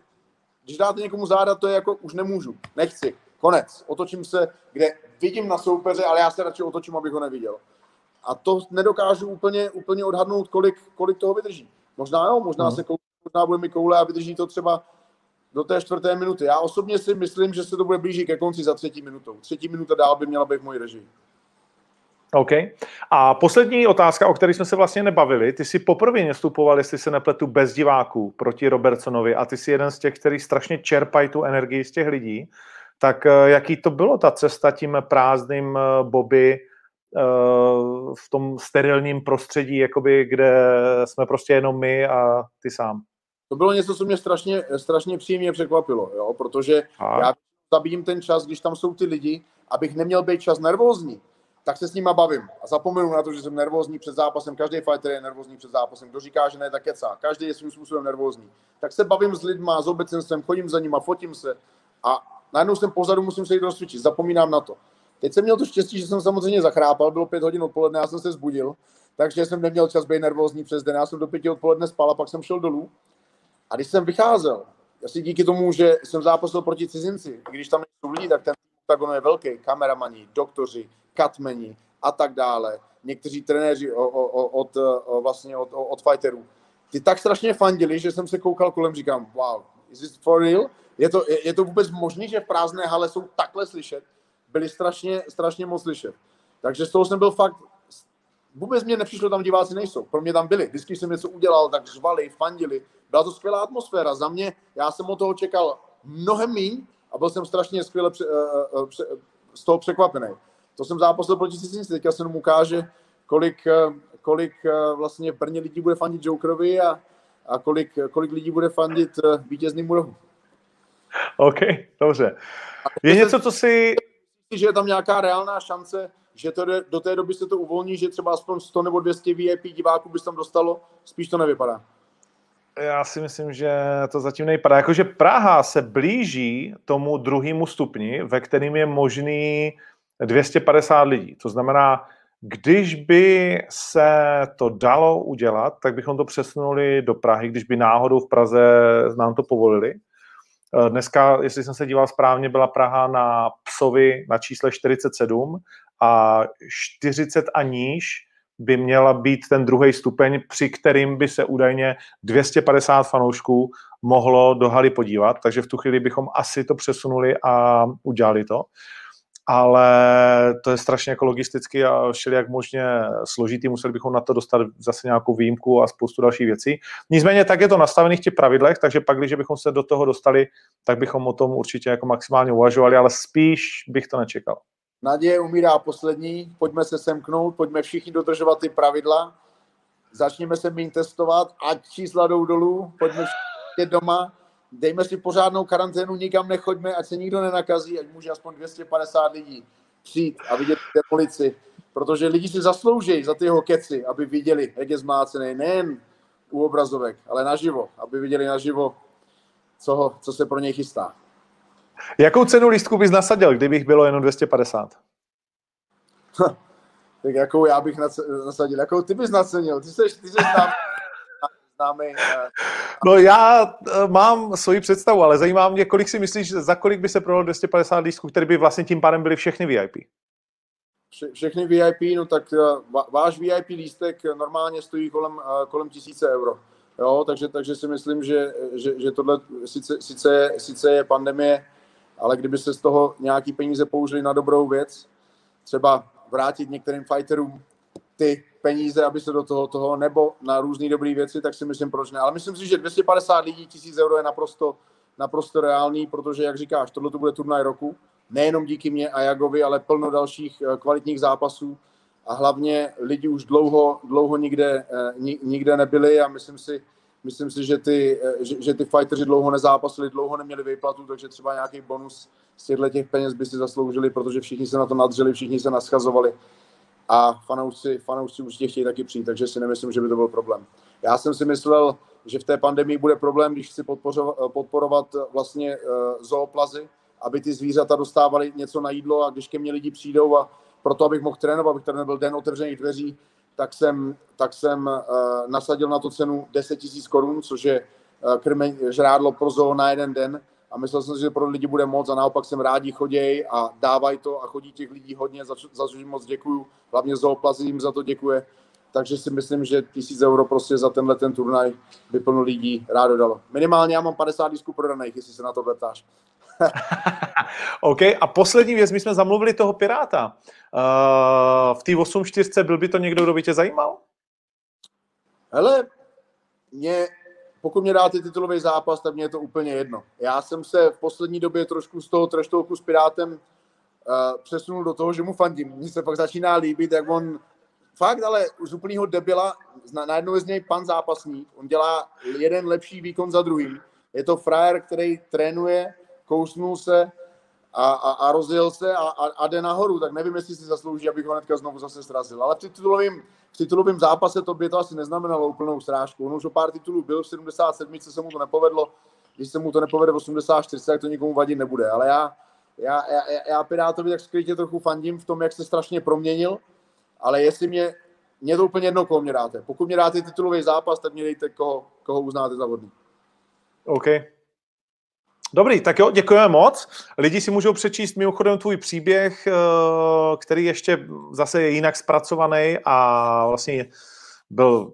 když dáte někomu záda, to je jako už nemůžu, nechci, konec. Otočím se, kde vidím na soupeře, ale já se radši otočím, abych ho neviděl. A to nedokážu úplně, úplně odhadnout, kolik, kolik toho vydrží. Možná jo, možná no. se koule, možná bude mi koule a vydrží to třeba do té čtvrté minuty. Já osobně si myslím, že se to bude blížit ke konci za třetí minutou. Třetí minuta dál by měla být v mojí režii. OK. A poslední otázka, o které jsme se vlastně nebavili. Ty jsi poprvé nastupoval, jestli se nepletu, bez diváků proti Robertsonovi a ty jsi jeden z těch, který strašně čerpají tu energii z těch lidí. Tak eh, jaký to bylo ta cesta tím prázdným eh, Bobby eh, v tom sterilním prostředí, jakoby, kde jsme prostě jenom my a ty sám? To bylo něco, co mě strašně, strašně příjemně překvapilo, jo? protože a? já zabijím ten čas, když tam jsou ty lidi, abych neměl být čas nervózní tak se s nima bavím a zapomenu na to, že jsem nervózní před zápasem. Každý fighter je nervózní před zápasem. Kdo říká, že ne, tak kecá. Každý je svým způsobem nervózní. Tak se bavím s lidma, s obecenstvem, chodím za nima, fotím se a najednou jsem pozadu, musím se jít rozcvičit. Zapomínám na to. Teď jsem měl to štěstí, že jsem samozřejmě zachrápal, bylo pět hodin odpoledne, já jsem se zbudil, takže jsem neměl čas být nervózní přes den. Já jsem do pěti odpoledne spal a pak jsem šel dolů. A když jsem vycházel, asi díky tomu, že jsem zápasil proti cizinci, když tam jsou lidi, tak ten oktagon je velký, kameramaní, doktoři, katmeni a tak dále, někteří trenéři od, od, vlastně od, od fighterů, ty tak strašně fandili, že jsem se koukal kolem, říkám, wow, is this for real? Je to, je, je to vůbec možné, že v prázdné hale jsou takhle slyšet? Byli strašně, strašně moc slyšet. Takže z toho jsem byl fakt, vůbec mě nepřišlo, tam diváci nejsou. Pro mě tam byli. Vždycky jsem něco udělal, tak řvali, fandili. Byla to skvělá atmosféra. Za mě, já jsem od toho čekal mnohem méně a byl jsem strašně skvěle pře, uh, uh, z toho překvapený to jsem zápasil proti cizinci, teďka se nám ukáže, kolik, kolik vlastně v Brně lidí bude fandit Jokerovi a, a kolik, kolik lidí bude fandit vítězným rohu. OK, dobře. Je něco, co si... Že je tam nějaká reálná šance, že to do té doby se to uvolní, že třeba aspoň 100 nebo 200 VIP diváků by se tam dostalo, spíš to nevypadá. Já si myslím, že to zatím nejpadá. Jakože Praha se blíží tomu druhému stupni, ve kterým je možný 250 lidí. To znamená, když by se to dalo udělat, tak bychom to přesunuli do Prahy, když by náhodou v Praze nám to povolili. Dneska, jestli jsem se díval správně, byla Praha na Psovi na čísle 47 a 40 a níž by měla být ten druhý stupeň, při kterým by se údajně 250 fanoušků mohlo do haly podívat, takže v tu chvíli bychom asi to přesunuli a udělali to ale to je strašně jako logisticky a jak možně složitý, museli bychom na to dostat zase nějakou výjimku a spoustu dalších věcí. Nicméně tak je to nastavené v těch pravidlech, takže pak, když bychom se do toho dostali, tak bychom o tom určitě jako maximálně uvažovali, ale spíš bych to nečekal. Naděje umírá poslední, pojďme se semknout, pojďme všichni dodržovat ty pravidla, začněme se méně testovat, ať čísla jdou dolů, pojďme všichni doma, dejme si pořádnou karanténu, nikam nechoďme, ať se nikdo nenakazí, ať může aspoň 250 lidí přijít a vidět demolici. Protože lidi si zaslouží za ty jeho keci, aby viděli, jak je zmácený, nejen u obrazovek, ale naživo, aby viděli naživo, co, ho, co se pro něj chystá. Jakou cenu lístku bys nasadil, kdybych bylo jenom 250? tak jakou já bych nasadil? Jakou ty bys nacenil? Ty jsi, ty jsi tam známý. Eh, no já eh, mám svoji představu, ale zajímá mě, kolik si myslíš, za kolik by se prodalo 250 lístků, které by vlastně tím pádem byly všechny VIP? Vše, všechny VIP, no tak eh, váš VIP lístek normálně stojí kolem, kolem tisíce euro. Jo, takže, takže si myslím, že, že, že tohle sice, sice, sice je pandemie, ale kdyby se z toho nějaký peníze použili na dobrou věc, třeba vrátit některým fighterům ty peníze, aby se do toho, toho nebo na různé dobré věci, tak si myslím, proč ne. Ale myslím si, že 250 lidí, 1000 euro je naprosto, naprosto reálný, protože, jak říkáš, tohle to bude turnaj roku. Nejenom díky mě a Jagovi, ale plno dalších eh, kvalitních zápasů. A hlavně lidi už dlouho, dlouho nikde, eh, nikde nebyli a myslím si, myslím si, že ty, eh, že, že ty fighteri dlouho nezápasili, dlouho neměli výplatu, takže třeba nějaký bonus z těchto těch peněz by si zasloužili, protože všichni se na to nadřeli, všichni se naschazovali a fanoušci, fanoušci určitě chtějí taky přijít, takže si nemyslím, že by to byl problém. Já jsem si myslel, že v té pandemii bude problém, když chci podporovat vlastně eh, zooplazy, aby ty zvířata dostávaly něco na jídlo a když ke mně lidi přijdou a proto, abych mohl trénovat, abych tady byl den otevřených dveří, tak jsem, tak jsem uh, nasadil na to cenu 10 000 korun, což je uh, krmeň, žrádlo pro zoo na jeden den a myslel jsem si, že pro lidi bude moc a naopak jsem rádi choděj a dávají to a chodí těch lidí hodně, za, za což moc děkuju, hlavně Zooplazy jim za to děkuje, takže si myslím, že tisíc euro prostě za tenhle ten turnaj by plno lidí rádo dalo. Minimálně já mám 50 disků prodaných, jestli se na to ptáš. (laughs) OK, a poslední věc, my jsme zamluvili toho Piráta. Uh, v té 8.4 byl by to někdo, kdo by tě zajímal? Hele, mě pokud mě dáte titulový zápas, tak mě je to úplně jedno. Já jsem se v poslední době trošku z toho treštolku s Pirátem uh, přesunul do toho, že mu fandím. Mně se pak začíná líbit, jak on fakt, ale z úplného debila, najednou je z něj pan zápasník, on dělá jeden lepší výkon za druhým. Je to frajer, který trénuje, kousnul se, a, a, a rozjel se a, a, a jde nahoru, tak nevím, jestli si zaslouží, abych ho hnedka znovu zase srazil. Ale v titulovém, v titulovém zápase to by to asi neznamenalo úplnou srážku. On už o pár titulů byl v 77, se mu to nepovedlo. Když se mu to nepovede v 84, tak to nikomu vadit nebude. Ale já, já, já, já Pirátovi tak skrytě trochu fandím v tom, jak se strašně proměnil, ale jestli mě, mě to úplně jedno, koho mě dáte. Pokud mě dáte titulový zápas, tak mě dejte, koho, koho uznáte za vodný. OK. Dobrý, tak jo, děkujeme moc. Lidi si můžou přečíst mimochodem tvůj příběh, eh, který ještě zase je jinak zpracovaný a vlastně byl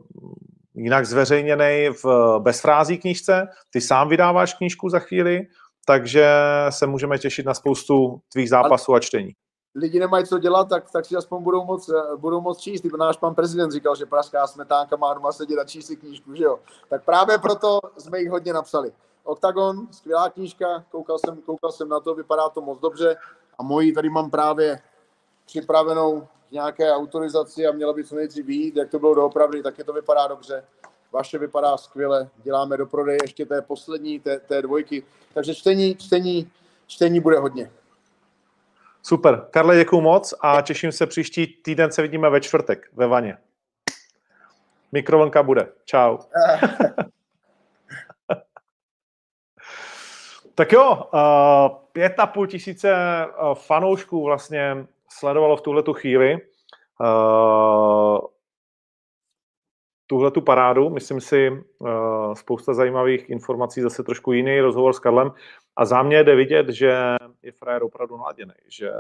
jinak zveřejněný v bezfrází knížce. Ty sám vydáváš knížku za chvíli, takže se můžeme těšit na spoustu tvých zápasů a čtení. Lidi nemají co dělat, tak, tak si aspoň budou moc, budou moc číst. Náš pan prezident říkal, že pražská smetánka má doma sedět a číst si knížku, že jo? Tak právě proto jsme jich hodně napsali. Octagon, skvělá knížka, koukal jsem, koukal jsem na to, vypadá to moc dobře a moji tady mám právě připravenou k nějaké autorizaci a měla by co nejdřív být, jak to bylo doopravdy, taky to vypadá dobře. Vaše vypadá skvěle, děláme do prodeje ještě té poslední, té, té dvojky. Takže čtení, čtení, čtení bude hodně. Super. Karle, děkuji moc a těším se příští týden se vidíme ve čtvrtek ve Vaně. Mikrovlnka bude. Čau. (laughs) Tak jo, uh, pět a půl tisíce uh, fanoušků vlastně sledovalo v tuhle tu chvíli uh, tuhle tu parádu. Myslím si, spousta zajímavých informací, zase trošku jiný rozhovor s Karlem. A za mě jde vidět, že je frajer opravdu naladěný, že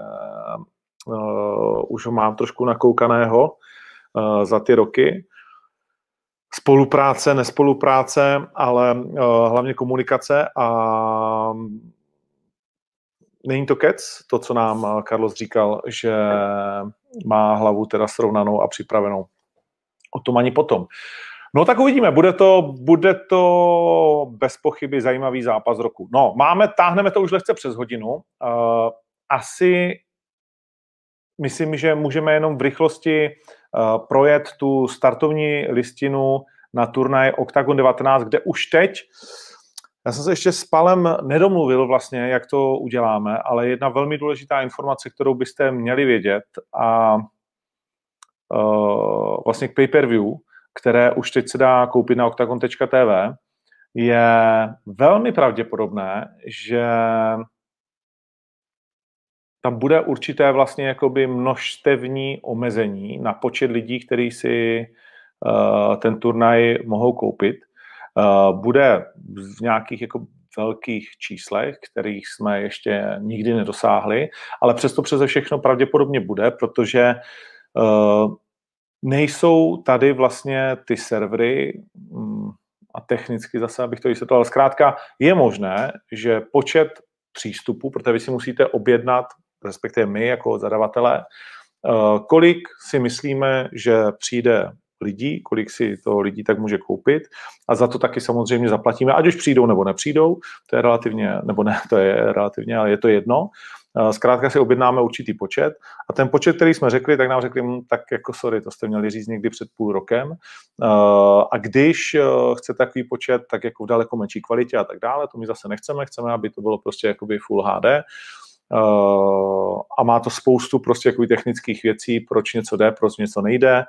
už ho mám trošku nakoukaného za ty roky spolupráce, nespolupráce, ale uh, hlavně komunikace a není to kec, to, co nám Carlos říkal, že má hlavu teda srovnanou a připravenou. O tom ani potom. No tak uvidíme, bude to, bude to bez pochyby zajímavý zápas roku. No, máme, táhneme to už lehce přes hodinu. Uh, asi myslím, že můžeme jenom v rychlosti projet tu startovní listinu na turnaj Octagon 19, kde už teď já jsem se ještě s Palem nedomluvil vlastně, jak to uděláme, ale jedna velmi důležitá informace, kterou byste měli vědět a uh, vlastně k pay-per-view, které už teď se dá koupit na octagon.tv, je velmi pravděpodobné, že tam bude určité vlastně jakoby množstevní omezení na počet lidí, kteří si uh, ten turnaj mohou koupit. Uh, bude v nějakých jako velkých číslech, kterých jsme ještě nikdy nedosáhli, ale přesto přeze všechno pravděpodobně bude, protože uh, nejsou tady vlastně ty servery, mm, a technicky zase, abych to vysvětloval, zkrátka je možné, že počet přístupů, protože vy si musíte objednat, respektive my jako zadavatelé, eh, kolik si myslíme, že přijde lidí, kolik si to lidí tak může koupit a za to taky samozřejmě zaplatíme, ať už přijdou nebo nepřijdou, to je relativně, nebo ne, to je relativně, ale je to jedno. Eh, zkrátka si objednáme určitý počet a ten počet, který jsme řekli, tak nám řekli, hm, tak jako sorry, to jste měli říct někdy před půl rokem. Eh, a když chce takový počet, tak jako v daleko menší kvalitě a tak dále, to my zase nechceme, chceme, aby to bylo prostě jakoby full HD, a má to spoustu prostě jako technických věcí, proč něco jde, proč něco nejde,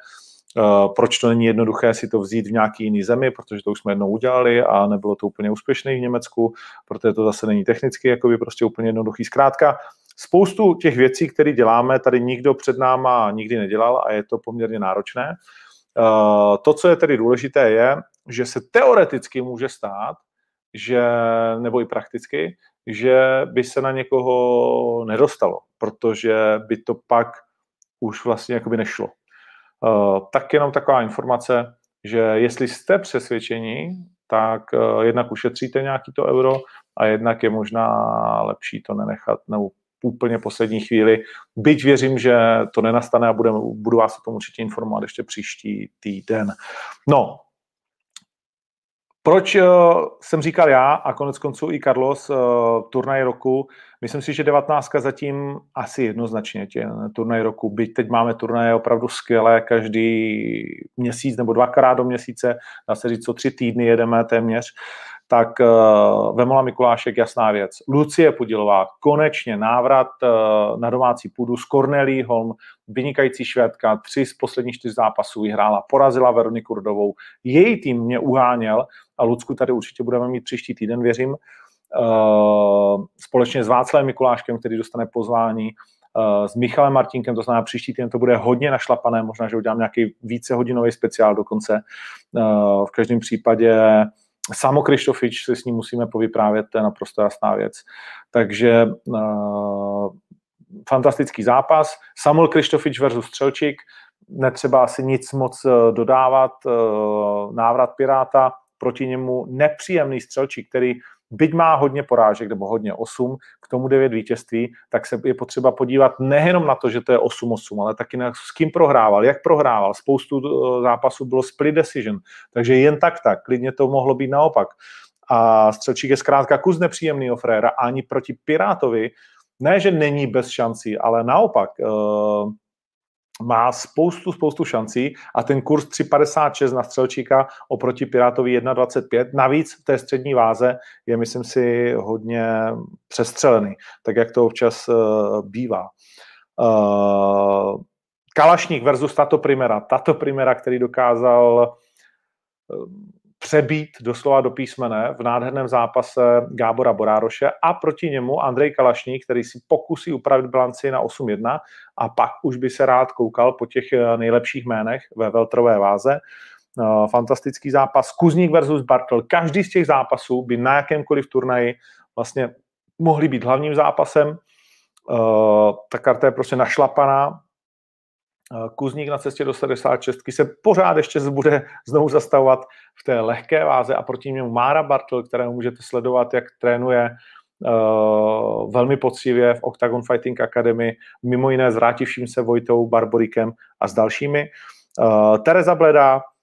Uh, proč to není jednoduché si to vzít v nějaký jiný zemi, protože to už jsme jednou udělali a nebylo to úplně úspěšné v Německu, protože to zase není technicky jakoby prostě úplně jednoduchý. Zkrátka, spoustu těch věcí, které děláme, tady nikdo před náma nikdy nedělal a je to poměrně náročné. Uh, to, co je tedy důležité, je, že se teoreticky může stát, že, nebo i prakticky, že by se na někoho nedostalo, protože by to pak už vlastně jakoby nešlo. Eh, tak jenom taková informace, že jestli jste přesvědčeni, tak eh, jednak ušetříte nějaký to euro a jednak je možná lepší to nenechat nebo úplně poslední chvíli. Byť věřím, že to nenastane a budu vás o tom určitě informovat ještě příští týden. No, proč uh, jsem říkal já a konec konců i Carlos uh, turnaj roku? Myslím si, že 19 zatím asi jednoznačně tě, turnaj roku. Byť teď máme turnaje opravdu skvělé, každý měsíc nebo dvakrát do měsíce, dá se říct, co tři týdny jedeme téměř tak uh, Vemola Mikulášek, jasná věc. Lucie Podilová, konečně návrat uh, na domácí půdu s Cornelí Holm, vynikající švédka, tři z posledních čtyř zápasů vyhrála, porazila Veroniku Rudovou, její tým mě uháněl a Lucku tady určitě budeme mít příští týden, věřím, uh, společně s Václavem Mikuláškem, který dostane pozvání, s Michalem Martinkem, to znamená příští týden to bude hodně našlapané, možná, že udělám nějaký vícehodinový speciál dokonce. V každém případě Samo Krištofič si s ním musíme povyprávět, to je naprosto jasná věc. Takže uh, fantastický zápas. Samuel Krištofič versus Střelčík, netřeba asi nic moc eh, dodávat. Uh, návrat Piráta, proti němu nepříjemný Střelčík, který byť má hodně porážek, nebo hodně 8, k tomu 9 vítězství, tak se je potřeba podívat nejenom na to, že to je 8-8, ale taky na s kým prohrával, jak prohrával. Spoustu eh, zápasů bylo split decision, takže jen tak tak, klidně to mohlo být naopak. A Střelčík je zkrátka kus nepříjemného fréra, ani proti Pirátovi, ne, že není bez šancí, ale naopak, uh, má spoustu, spoustu šancí a ten kurz 3,56 na Střelčíka oproti Pirátovi 1,25. Navíc v té střední váze je, myslím si, hodně přestřelený, tak jak to občas uh, bývá. Uh, Kalašník versus Tato Primera. Tato Primera, který dokázal uh, přebít doslova do písmene v nádherném zápase Gábora Borároše a proti němu Andrej Kalašník, který si pokusí upravit bilanci na 8-1 a pak už by se rád koukal po těch eh, nejlepších jménech ve veltrové váze. Eh, fantastický zápas. Kuzník versus Bartel. Každý z těch zápasů by na jakémkoliv turnaji vlastně mohli být hlavním zápasem. Ta karta je prostě našlapaná, Eh, Kuzník na cestě do 76 se pořád ještě bude znovu zastavovat v té lehké váze a proti němu Mára Bartl, kterého můžete sledovat, jak trénuje uh, velmi poctivě v Octagon Fighting Academy, mimo jiné s vrátivším se Vojtou Barborikem a s dalšími. Uh, Tereza Bleda, Uh,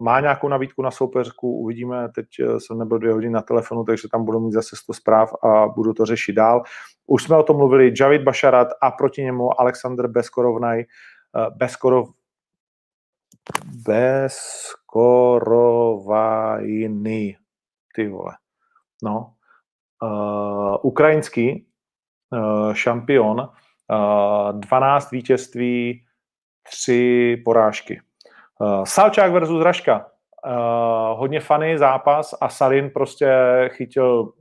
má nějakou nabídku na soupeřku, uvidíme, teď eh, jsem nebyl dvě hodiny na telefonu, takže tam budu mít zase 100 zpráv a budu to řešit dál. Už jsme o tom mluvili, Javid Basharat a proti němu Aleksandr Beskorovnaj, uh, Beskorov, Beskorovajny, ty vole, no, uh, ukrajinský uh, šampion, uh, 12 vítězství, 3 porážky. Uh, Salčák versus Raška. Uh, hodně funny zápas a Sarin prostě chytil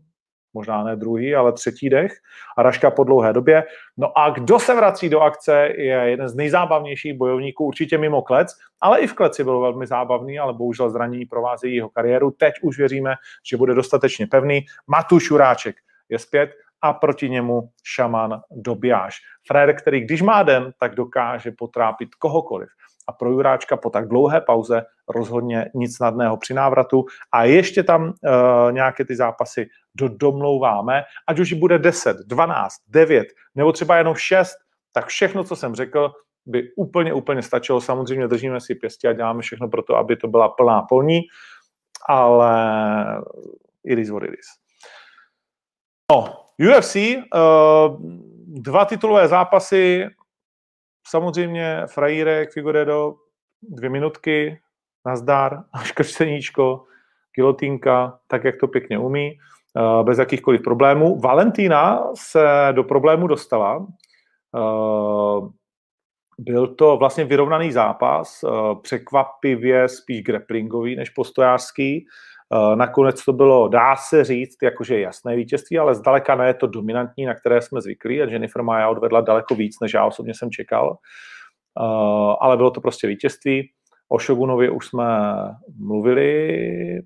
možná ne druhý, ale třetí dech a Raška po dlouhé době. No a kdo se vrací do akce, je jeden z nejzábavnějších bojovníků, určitě mimo klec, ale i v kleci byl velmi zábavný, ale bohužel zranění provázejí jeho kariéru. Teď už věříme, že bude dostatečně pevný. Matuš Juráček je zpět a proti němu šaman Dobijáš. Frér, který když má den, tak dokáže potrápit kohokoliv a pro Juráčka po tak dlouhé pauze rozhodně nic snadného při návratu a ještě tam uh, nějaké ty zápasy do, domlouváme, ať už bude 10, 12, 9 nebo třeba jenom 6, tak všechno, co jsem řekl, by úplně, úplně stačilo. Samozřejmě držíme si pěstí a děláme všechno pro to, aby to byla plná polní, ale it is what it is. No, UFC, eh, dva titulové zápasy, samozřejmě Frajírek, Figueredo, dvě minutky, nazdar, (laughs) škrčeníčko, kilotínka, tak, jak to pěkně umí, eh, bez jakýchkoliv problémů. Valentína se do problému dostala. Eh, byl to vlastně vyrovnaný zápas, eh, překvapivě spíš grapplingový než postojářský. Eh, nakonec to bylo, dá se říct, jakože jasné vítězství, ale zdaleka ne to dominantní, na které jsme zvyklí a Jennifer Maja odvedla daleko víc, než já osobně jsem čekal. Eh, ale bylo to prostě vítězství. O Shogunovi už jsme mluvili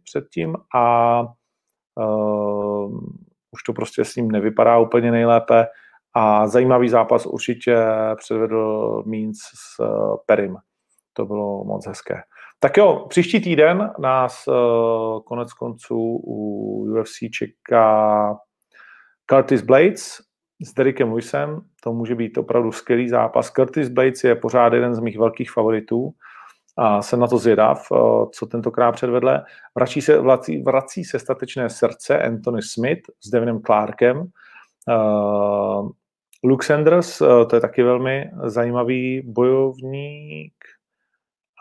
předtím a uh, už to prostě s ním nevypadá úplně nejlépe. A zajímavý zápas určitě předvedl Means s Perim. To bylo moc hezké. Tak jo, příští týden nás uh, konec konců u UFC čeká Curtis Blades s Derekem Lewisem. To může být opravdu skvělý zápas. Curtis Blades je pořád jeden z mých velkých favoritů a jsem na to zvědav, uh, co tentokrát předvedle. Vrací se, vrací, vrací se statečné srdce Anthony Smith s Devinem Clarkem. Uh, Luke Sanders, to je taky velmi zajímavý bojovník.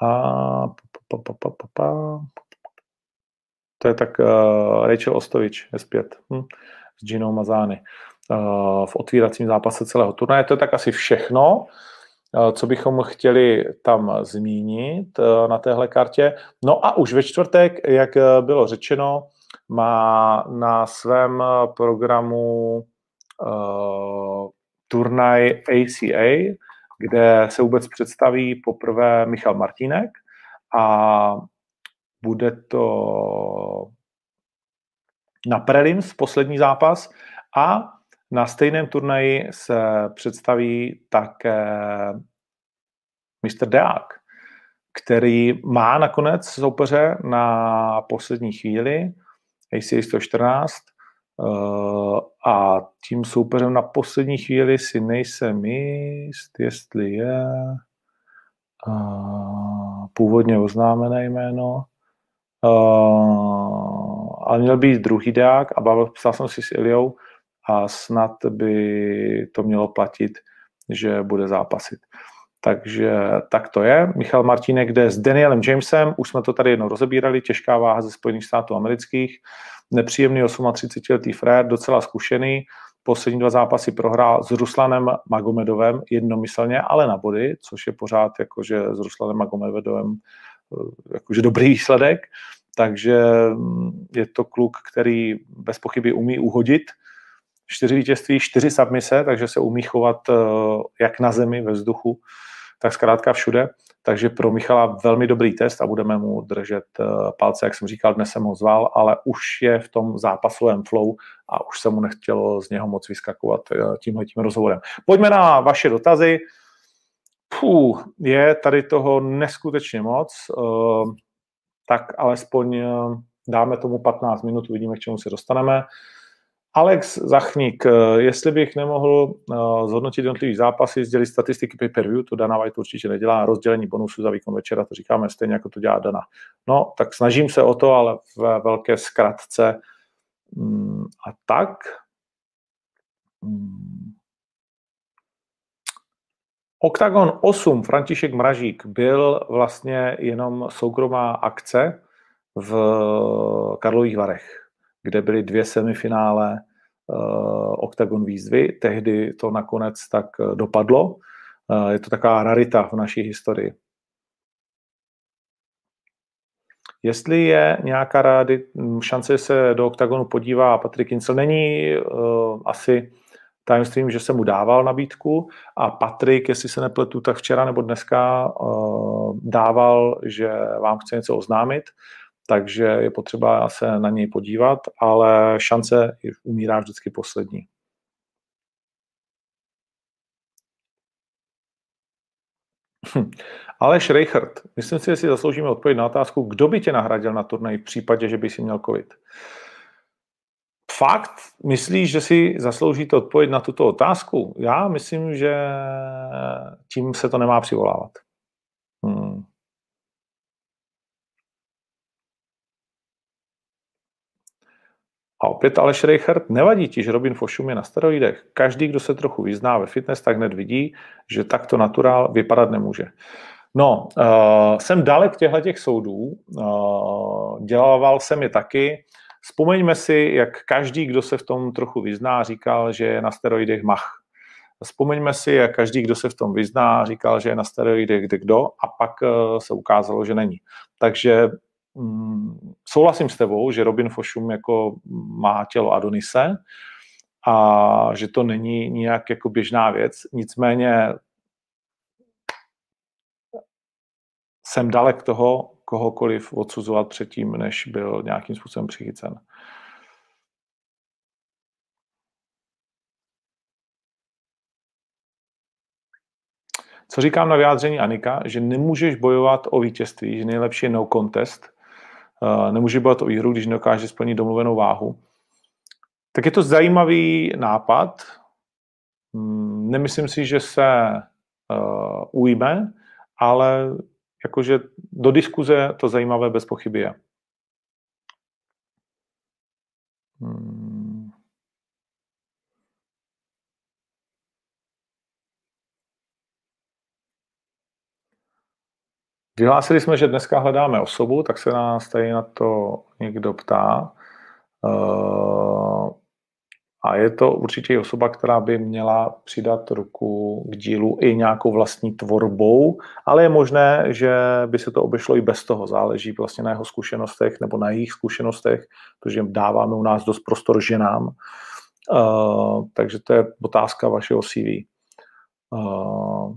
A pa, pa, pa, pa, pa. To je tak uh, Rachel Ostovič je zpět hm, s Ginou Mazány uh, v otvíracím zápase celého turnaje. To je tak asi všechno, uh, co bychom chtěli tam zmínit uh, na téhle kartě. No a už ve čtvrtek, jak bylo řečeno, má na svém programu uh, turnaj ACA, kde se vůbec představí poprvé Michal Martínek, a bude to na prelims poslední zápas a na stejném turnaji se představí také Mr. Deák, který má nakonec soupeře na poslední chvíli, ACA 114, a tím soupeřem na poslední chvíli si nejsem jist, jestli je původně oznámené jméno, ale měl být druhý dák a bavil, psal jsem si s Iliou a snad by to mělo platit, že bude zápasit. Takže tak to je. Michal Martínek jde s Danielem Jamesem, už jsme to tady jednou rozebírali, těžká váha ze Spojených států amerických, nepříjemný 38-letý Fred, docela zkušený, poslední dva zápasy prohrál s Ruslanem Magomedovem jednomyslně, ale na body, což je pořád jako, že s Ruslanem Magomedovem jakože dobrý výsledek, takže mm, je to kluk, který bez pochyby umí uhodit. Čtyři vítězství, čtyři submise, takže se umí chovat jak na zemi, ve vzduchu, tak zkrátka všude. Takže pro Michala velmi dobrý test a budeme mu držet eh, palce, jak jsem říkal, dnes jsem ho zval, ale už je v tom zápasovém flow a už se mu nechtělo z něho moc vyskakovat eh, tímhle tím rozhovorem. Pojďme na vaše dotazy. Puh, je tady toho neskutečně moc, eh, tak alespoň dáme tomu 15 minut, uvidíme, k čemu se dostaneme. Alex Zachník, eh, jestli bych nemohl eh, zhodnotit jednotlivý zápasy, sdělit statistiky pay-per-view, to Dana White určitě nedělá, rozdělení bonusu za výkon večera, to říkáme stejně, jako to dělá Dana. No, tak snažím se o to, ale v velké zkratce. Mm, a tak. Mm. Octagon 8, František Mražík, byl vlastně jenom soukromá akce v Karlových Varech kde byly dvě semifinále uh, Octagon výzvy. Tehdy to nakonec tak eh, dopadlo. Uh, je to taková rarita v naší historii. Jestli je nějaká rády, hm, šance se do OKTAGONu podívá Patrik Kincel, není uh, asi tajemstvím, že se mu dával nabídku a Patrik, jestli se nepletu, tak včera nebo dneska uh, dával, že vám chce něco oznámit takže je potřeba se na něj podívat, ale šance umírá vždycky poslední. Hm. Aleš Reichert, myslím si, že si zasloužíme odpověď na otázku, kdo by tě nahradil na turnaj v případě, že by si měl covid. Fakt myslíš, že si zasloužíte odpověď na tuto otázku? Já myslím, že tím se to nemá přivolávat. Hmm. Opět Aleš Reichert, nevadí ti, že Robin Fošum je na steroidech. Každý, kdo se trochu vyzná ve fitness, tak hned vidí, že takto naturál vypadat nemůže. No, uh, jsem dalek těchto těch soudů, uh, dělával jsem je taky. Vzpomeňme si, jak každý, kdo se v tom trochu vyzná, říkal, že je na steroidech mach. Vzpomeňme si, jak každý, kdo se v tom vyzná, říkal, že je na steroidech kde kdo a pak uh, se ukázalo, že není. Takže souhlasím s tebou, že Robin Fošum jako má tělo Adonise a že to není nijak jako běžná věc. Nicméně jsem dalek toho kohokoliv odsuzovat předtím, než byl nějakým způsobem přichycen. Co říkám na vyjádření Anika, že nemůžeš bojovat o vítězství, že nejlepší je no contest, nemůže bojovat o výhru, když nedokáže splnit domluvenou váhu. Tak je to zajímavý nápad. Hmm, nemyslím si, že se uh, ujme, ale jakože do diskuze to zajímavé bez pochyby je. Hmm. Vyhlásili jsme, že dneska hledáme osobu, tak se nás tady na to někdo ptá. Eh, a je to určitě osoba, která by měla přidat ruku k dílu i nějakou vlastní tvorbou, ale je možné, že by se to obešlo i bez toho. Záleží vlastně na jeho zkušenostech nebo na jejich zkušenostech, protože dáváme u nás dost prostor ženám. Uh, takže to je otázka vašeho CV. Uh,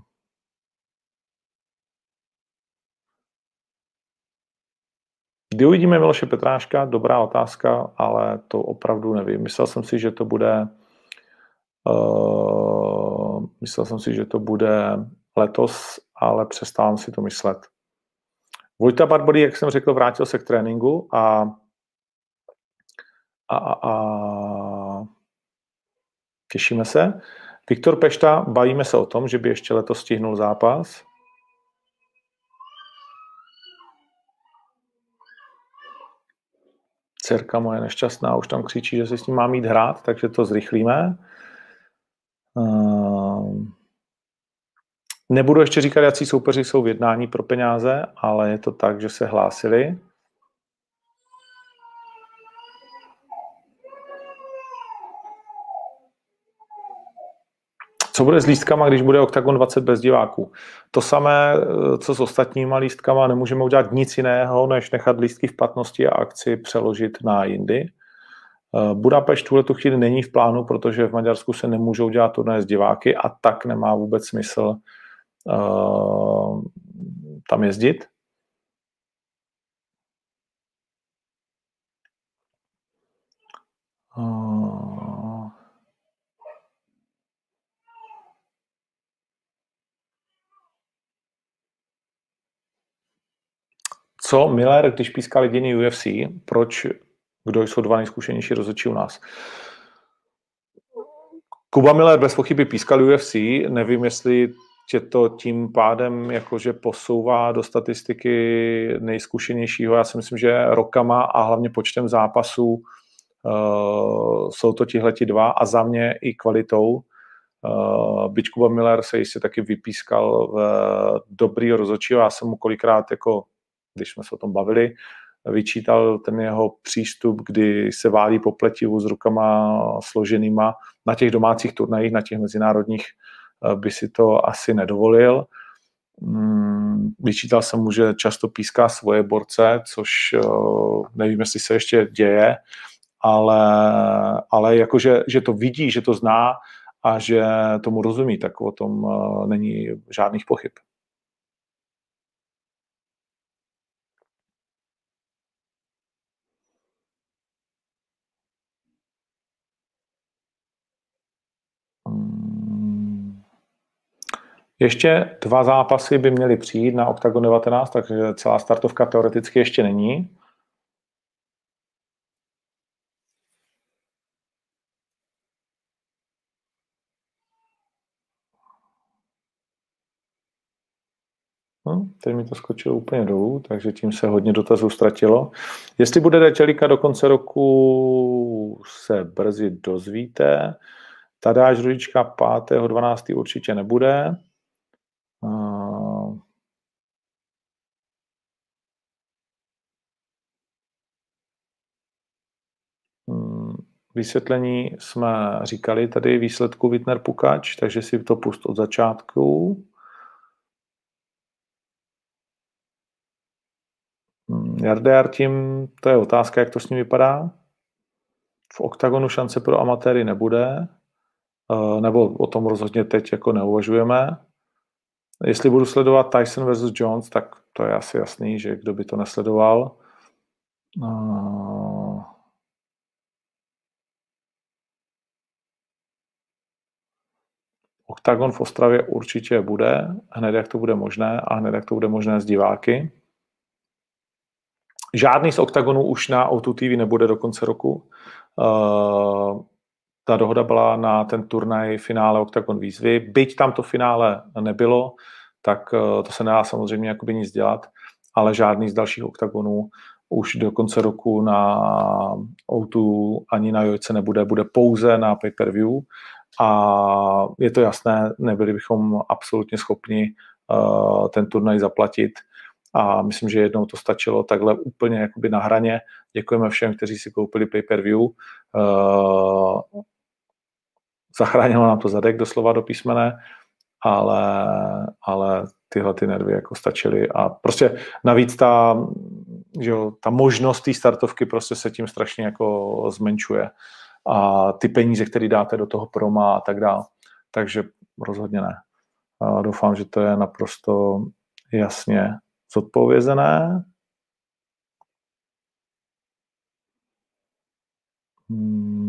Kdy uvidíme Miloše Petráška? Dobrá otázka, ale to opravdu nevím. Myslel jsem si, že to bude uh, myslel jsem si, že to bude letos, ale přestávám si to myslet. Vojta Barbody, jak jsem řekl, vrátil se k tréninku a, a, a, a těšíme se. Viktor Pešta, bavíme se o tom, že by ještě letos stihnul zápas. Dcerka moje nešťastná už tam křičí, že si s tím má mít hrát, takže to zrychlíme. Ehm, nebudu ještě říkat, jaký soupeři jsou v jednání pro peníze, ale je to tak, že se hlásili. Co bude s lístkama, když bude OKTAGON 20 bez diváků? To samé, eh, co s ostatníma lístkama, nemůžeme udělat nic jiného, než nechat lístky v platnosti a akci přeložit na jindy. Eh, Budapešť tuhle tu chvíli není v plánu, protože v Maďarsku se nemůžou dělat turné s diváky a tak nemá vůbec smysl uh, tam jezdit. Uh, co Miller, když pískal jediný UFC, proč, kdo jsou dva nejzkušenější rozhodčí u nás? Kuba Miller bez pochyby pískal UFC, nevím, jestli tě to tím pádem jakože posouvá do statistiky nejzkušenějšího. Já si myslím, že rokama a hlavně počtem zápasů uh, jsou to tihleti dva a za mě i kvalitou. Uh, byť Kuba Miller se jistě taky vypískal v dobrý rozhodčího. Já jsem mu kolikrát, jako, když jsme se o tom bavili, vyčítal ten jeho přístup, kdy se válí po pletivu s rukama složenýma na těch domácích turnajích, na těch mezinárodních by si to asi nedovolil. Mm, vyčítal jsem mu, že často píská svoje borce, což nevím, jestli se ještě děje, ale, ale jakože že to vidí, že to zná a že tomu rozumí, tak o tom není žádných pochyb. Ještě dva zápasy by měly přijít na Octagon 19, takže celá startovka teoreticky ještě není. Hm, teď mi to skočilo úplně dolů, takže tím se hodně dotazů ztratilo. Jestli bude Dečelika do konce roku, se brzy dozvíte. Tadáš Rudička 5.12. určitě nebude. Hmm, vysvětlení jsme říkali tady výsledku Wittner Pukač, takže si to pust od začátku. Hmm, Jarde Artim, to je otázka, jak to s ním vypadá. V oktagonu šance pro amatéry nebude, eh, nebo o tom rozhodně teď jako neuvažujeme. Jestli budu sledovat Tyson versus Jones, tak to je asi jasný, že kdo by to nesledoval. Uh... Octagon v Ostravě určitě bude, hned jak to bude možné a hned jak to bude možné s diváky. Žádný z Octagonů už na O2 TV nebude do konce roku. Uh, ta dohoda byla na ten turnaj finále Octagon výzvy. Byť tam to finále nebylo, tak eh, to se nedá samozřejmě jakoby nic dělat, ale žádný z dalších Octagonů už do konce roku na O2 ani na Jojce nebude, bude pouze na pay-per-view a je to jasné, nebyli bychom absolutně schopni uh, ten turnaj zaplatit a myslím, že jednou to stačilo takhle úplně jakoby na hraně. Děkujeme všem, kteří si koupili pay-per-view. Uh, zachránilo nám to zadek doslova do písmene, ale, ale tyhle ty nervy jako stačily a prostě navíc ta, že jo, ta možnost té startovky prostě se tím strašně jako zmenšuje a ty peníze, které dáte do toho proma a tak dále. Takže rozhodně ne. A doufám, že to je naprosto jasně zodpovězené. Hmm.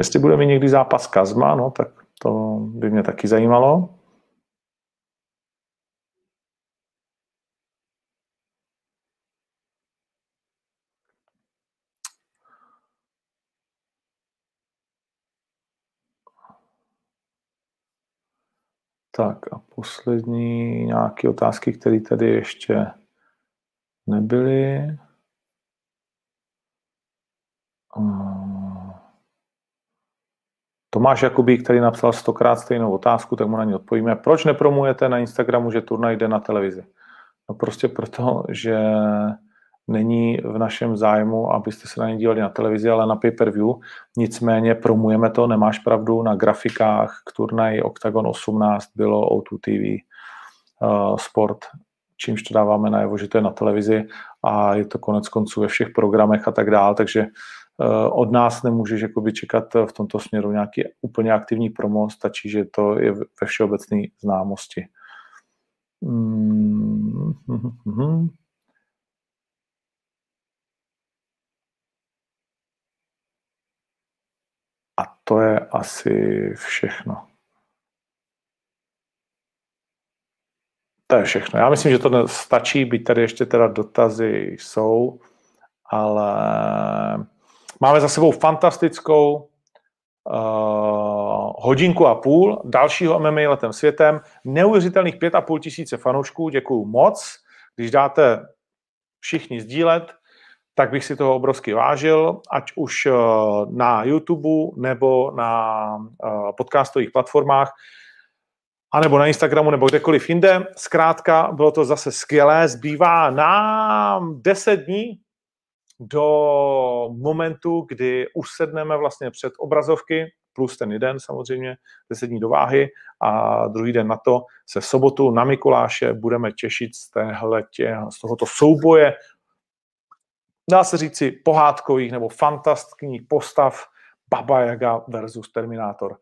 Jestli bude mít někdy zápas Kazma, no tak to by mě taky zajímalo. Tak a poslední nějaké otázky, které tady ještě nebyly. Tomáš Jakubík, který napsal stokrát stejnou otázku, tak mu na ní odpovíme. Proč nepromujete na Instagramu, že turnaj jde na televizi? No prostě proto, že není v našem zájmu, abyste se na ně dívali na televizi, ale na pay-per-view. Nicméně promujeme to, nemáš pravdu, na grafikách k turnaji Octagon 18 bylo O2 TV uh, Sport, čímž to dáváme najevo, že to je na televizi a je to konec konců ve všech programech a tak dále, takže uh, od nás nemůžeš jakoby čekat v tomto směru nějaký úplně aktivní promo, stačí, že to je ve všeobecné známosti. Mm-hmm. A to je asi všechno. To je všechno. Já myslím, že to stačí, byť tady ještě teda dotazy jsou, ale máme za sebou fantastickou uh, hodinku a půl dalšího MMA letem světem, neuvěřitelných pět a půl tisíce fanoušků, děkuju moc. Když dáte všichni sdílet, tak bych si toho obrovsky vážil, ať už uh, na YouTube nebo na uh, podcastových platformách, anebo na Instagramu, nebo kdekoliv jinde. Zkrátka, bylo to zase skvělé. Zbývá nám 10 dní do momentu, kdy usedneme vlastně před obrazovky, plus ten jeden samozřejmě, 10 dní do váhy a druhý den na to se v sobotu na Mikuláše budeme těšit z, téhletě, z tohoto souboje dá se říci pohádkových nebo fantastických postav Baba Yaga versus Terminátor.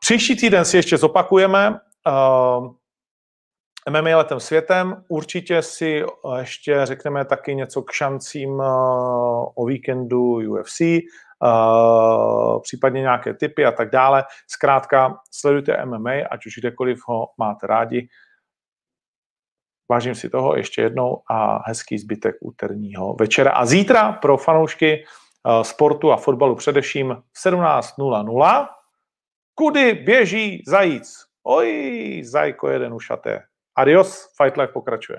Příští týden si ještě zopakujeme uh, MMA letem světem. Určitě si ještě řekneme taky něco k šancím o víkendu UFC, případně nějaké typy a tak dále. Zkrátka, sledujte MMA, ať už kdekoliv ho máte rádi. Vážím si toho ještě jednou a hezký zbytek úterního večera. A zítra pro fanoušky sportu a fotbalu především 17.00 Kudy běží zajíc? Oj, zajko jeden ušaté. Adios, Fight Life pokračuje.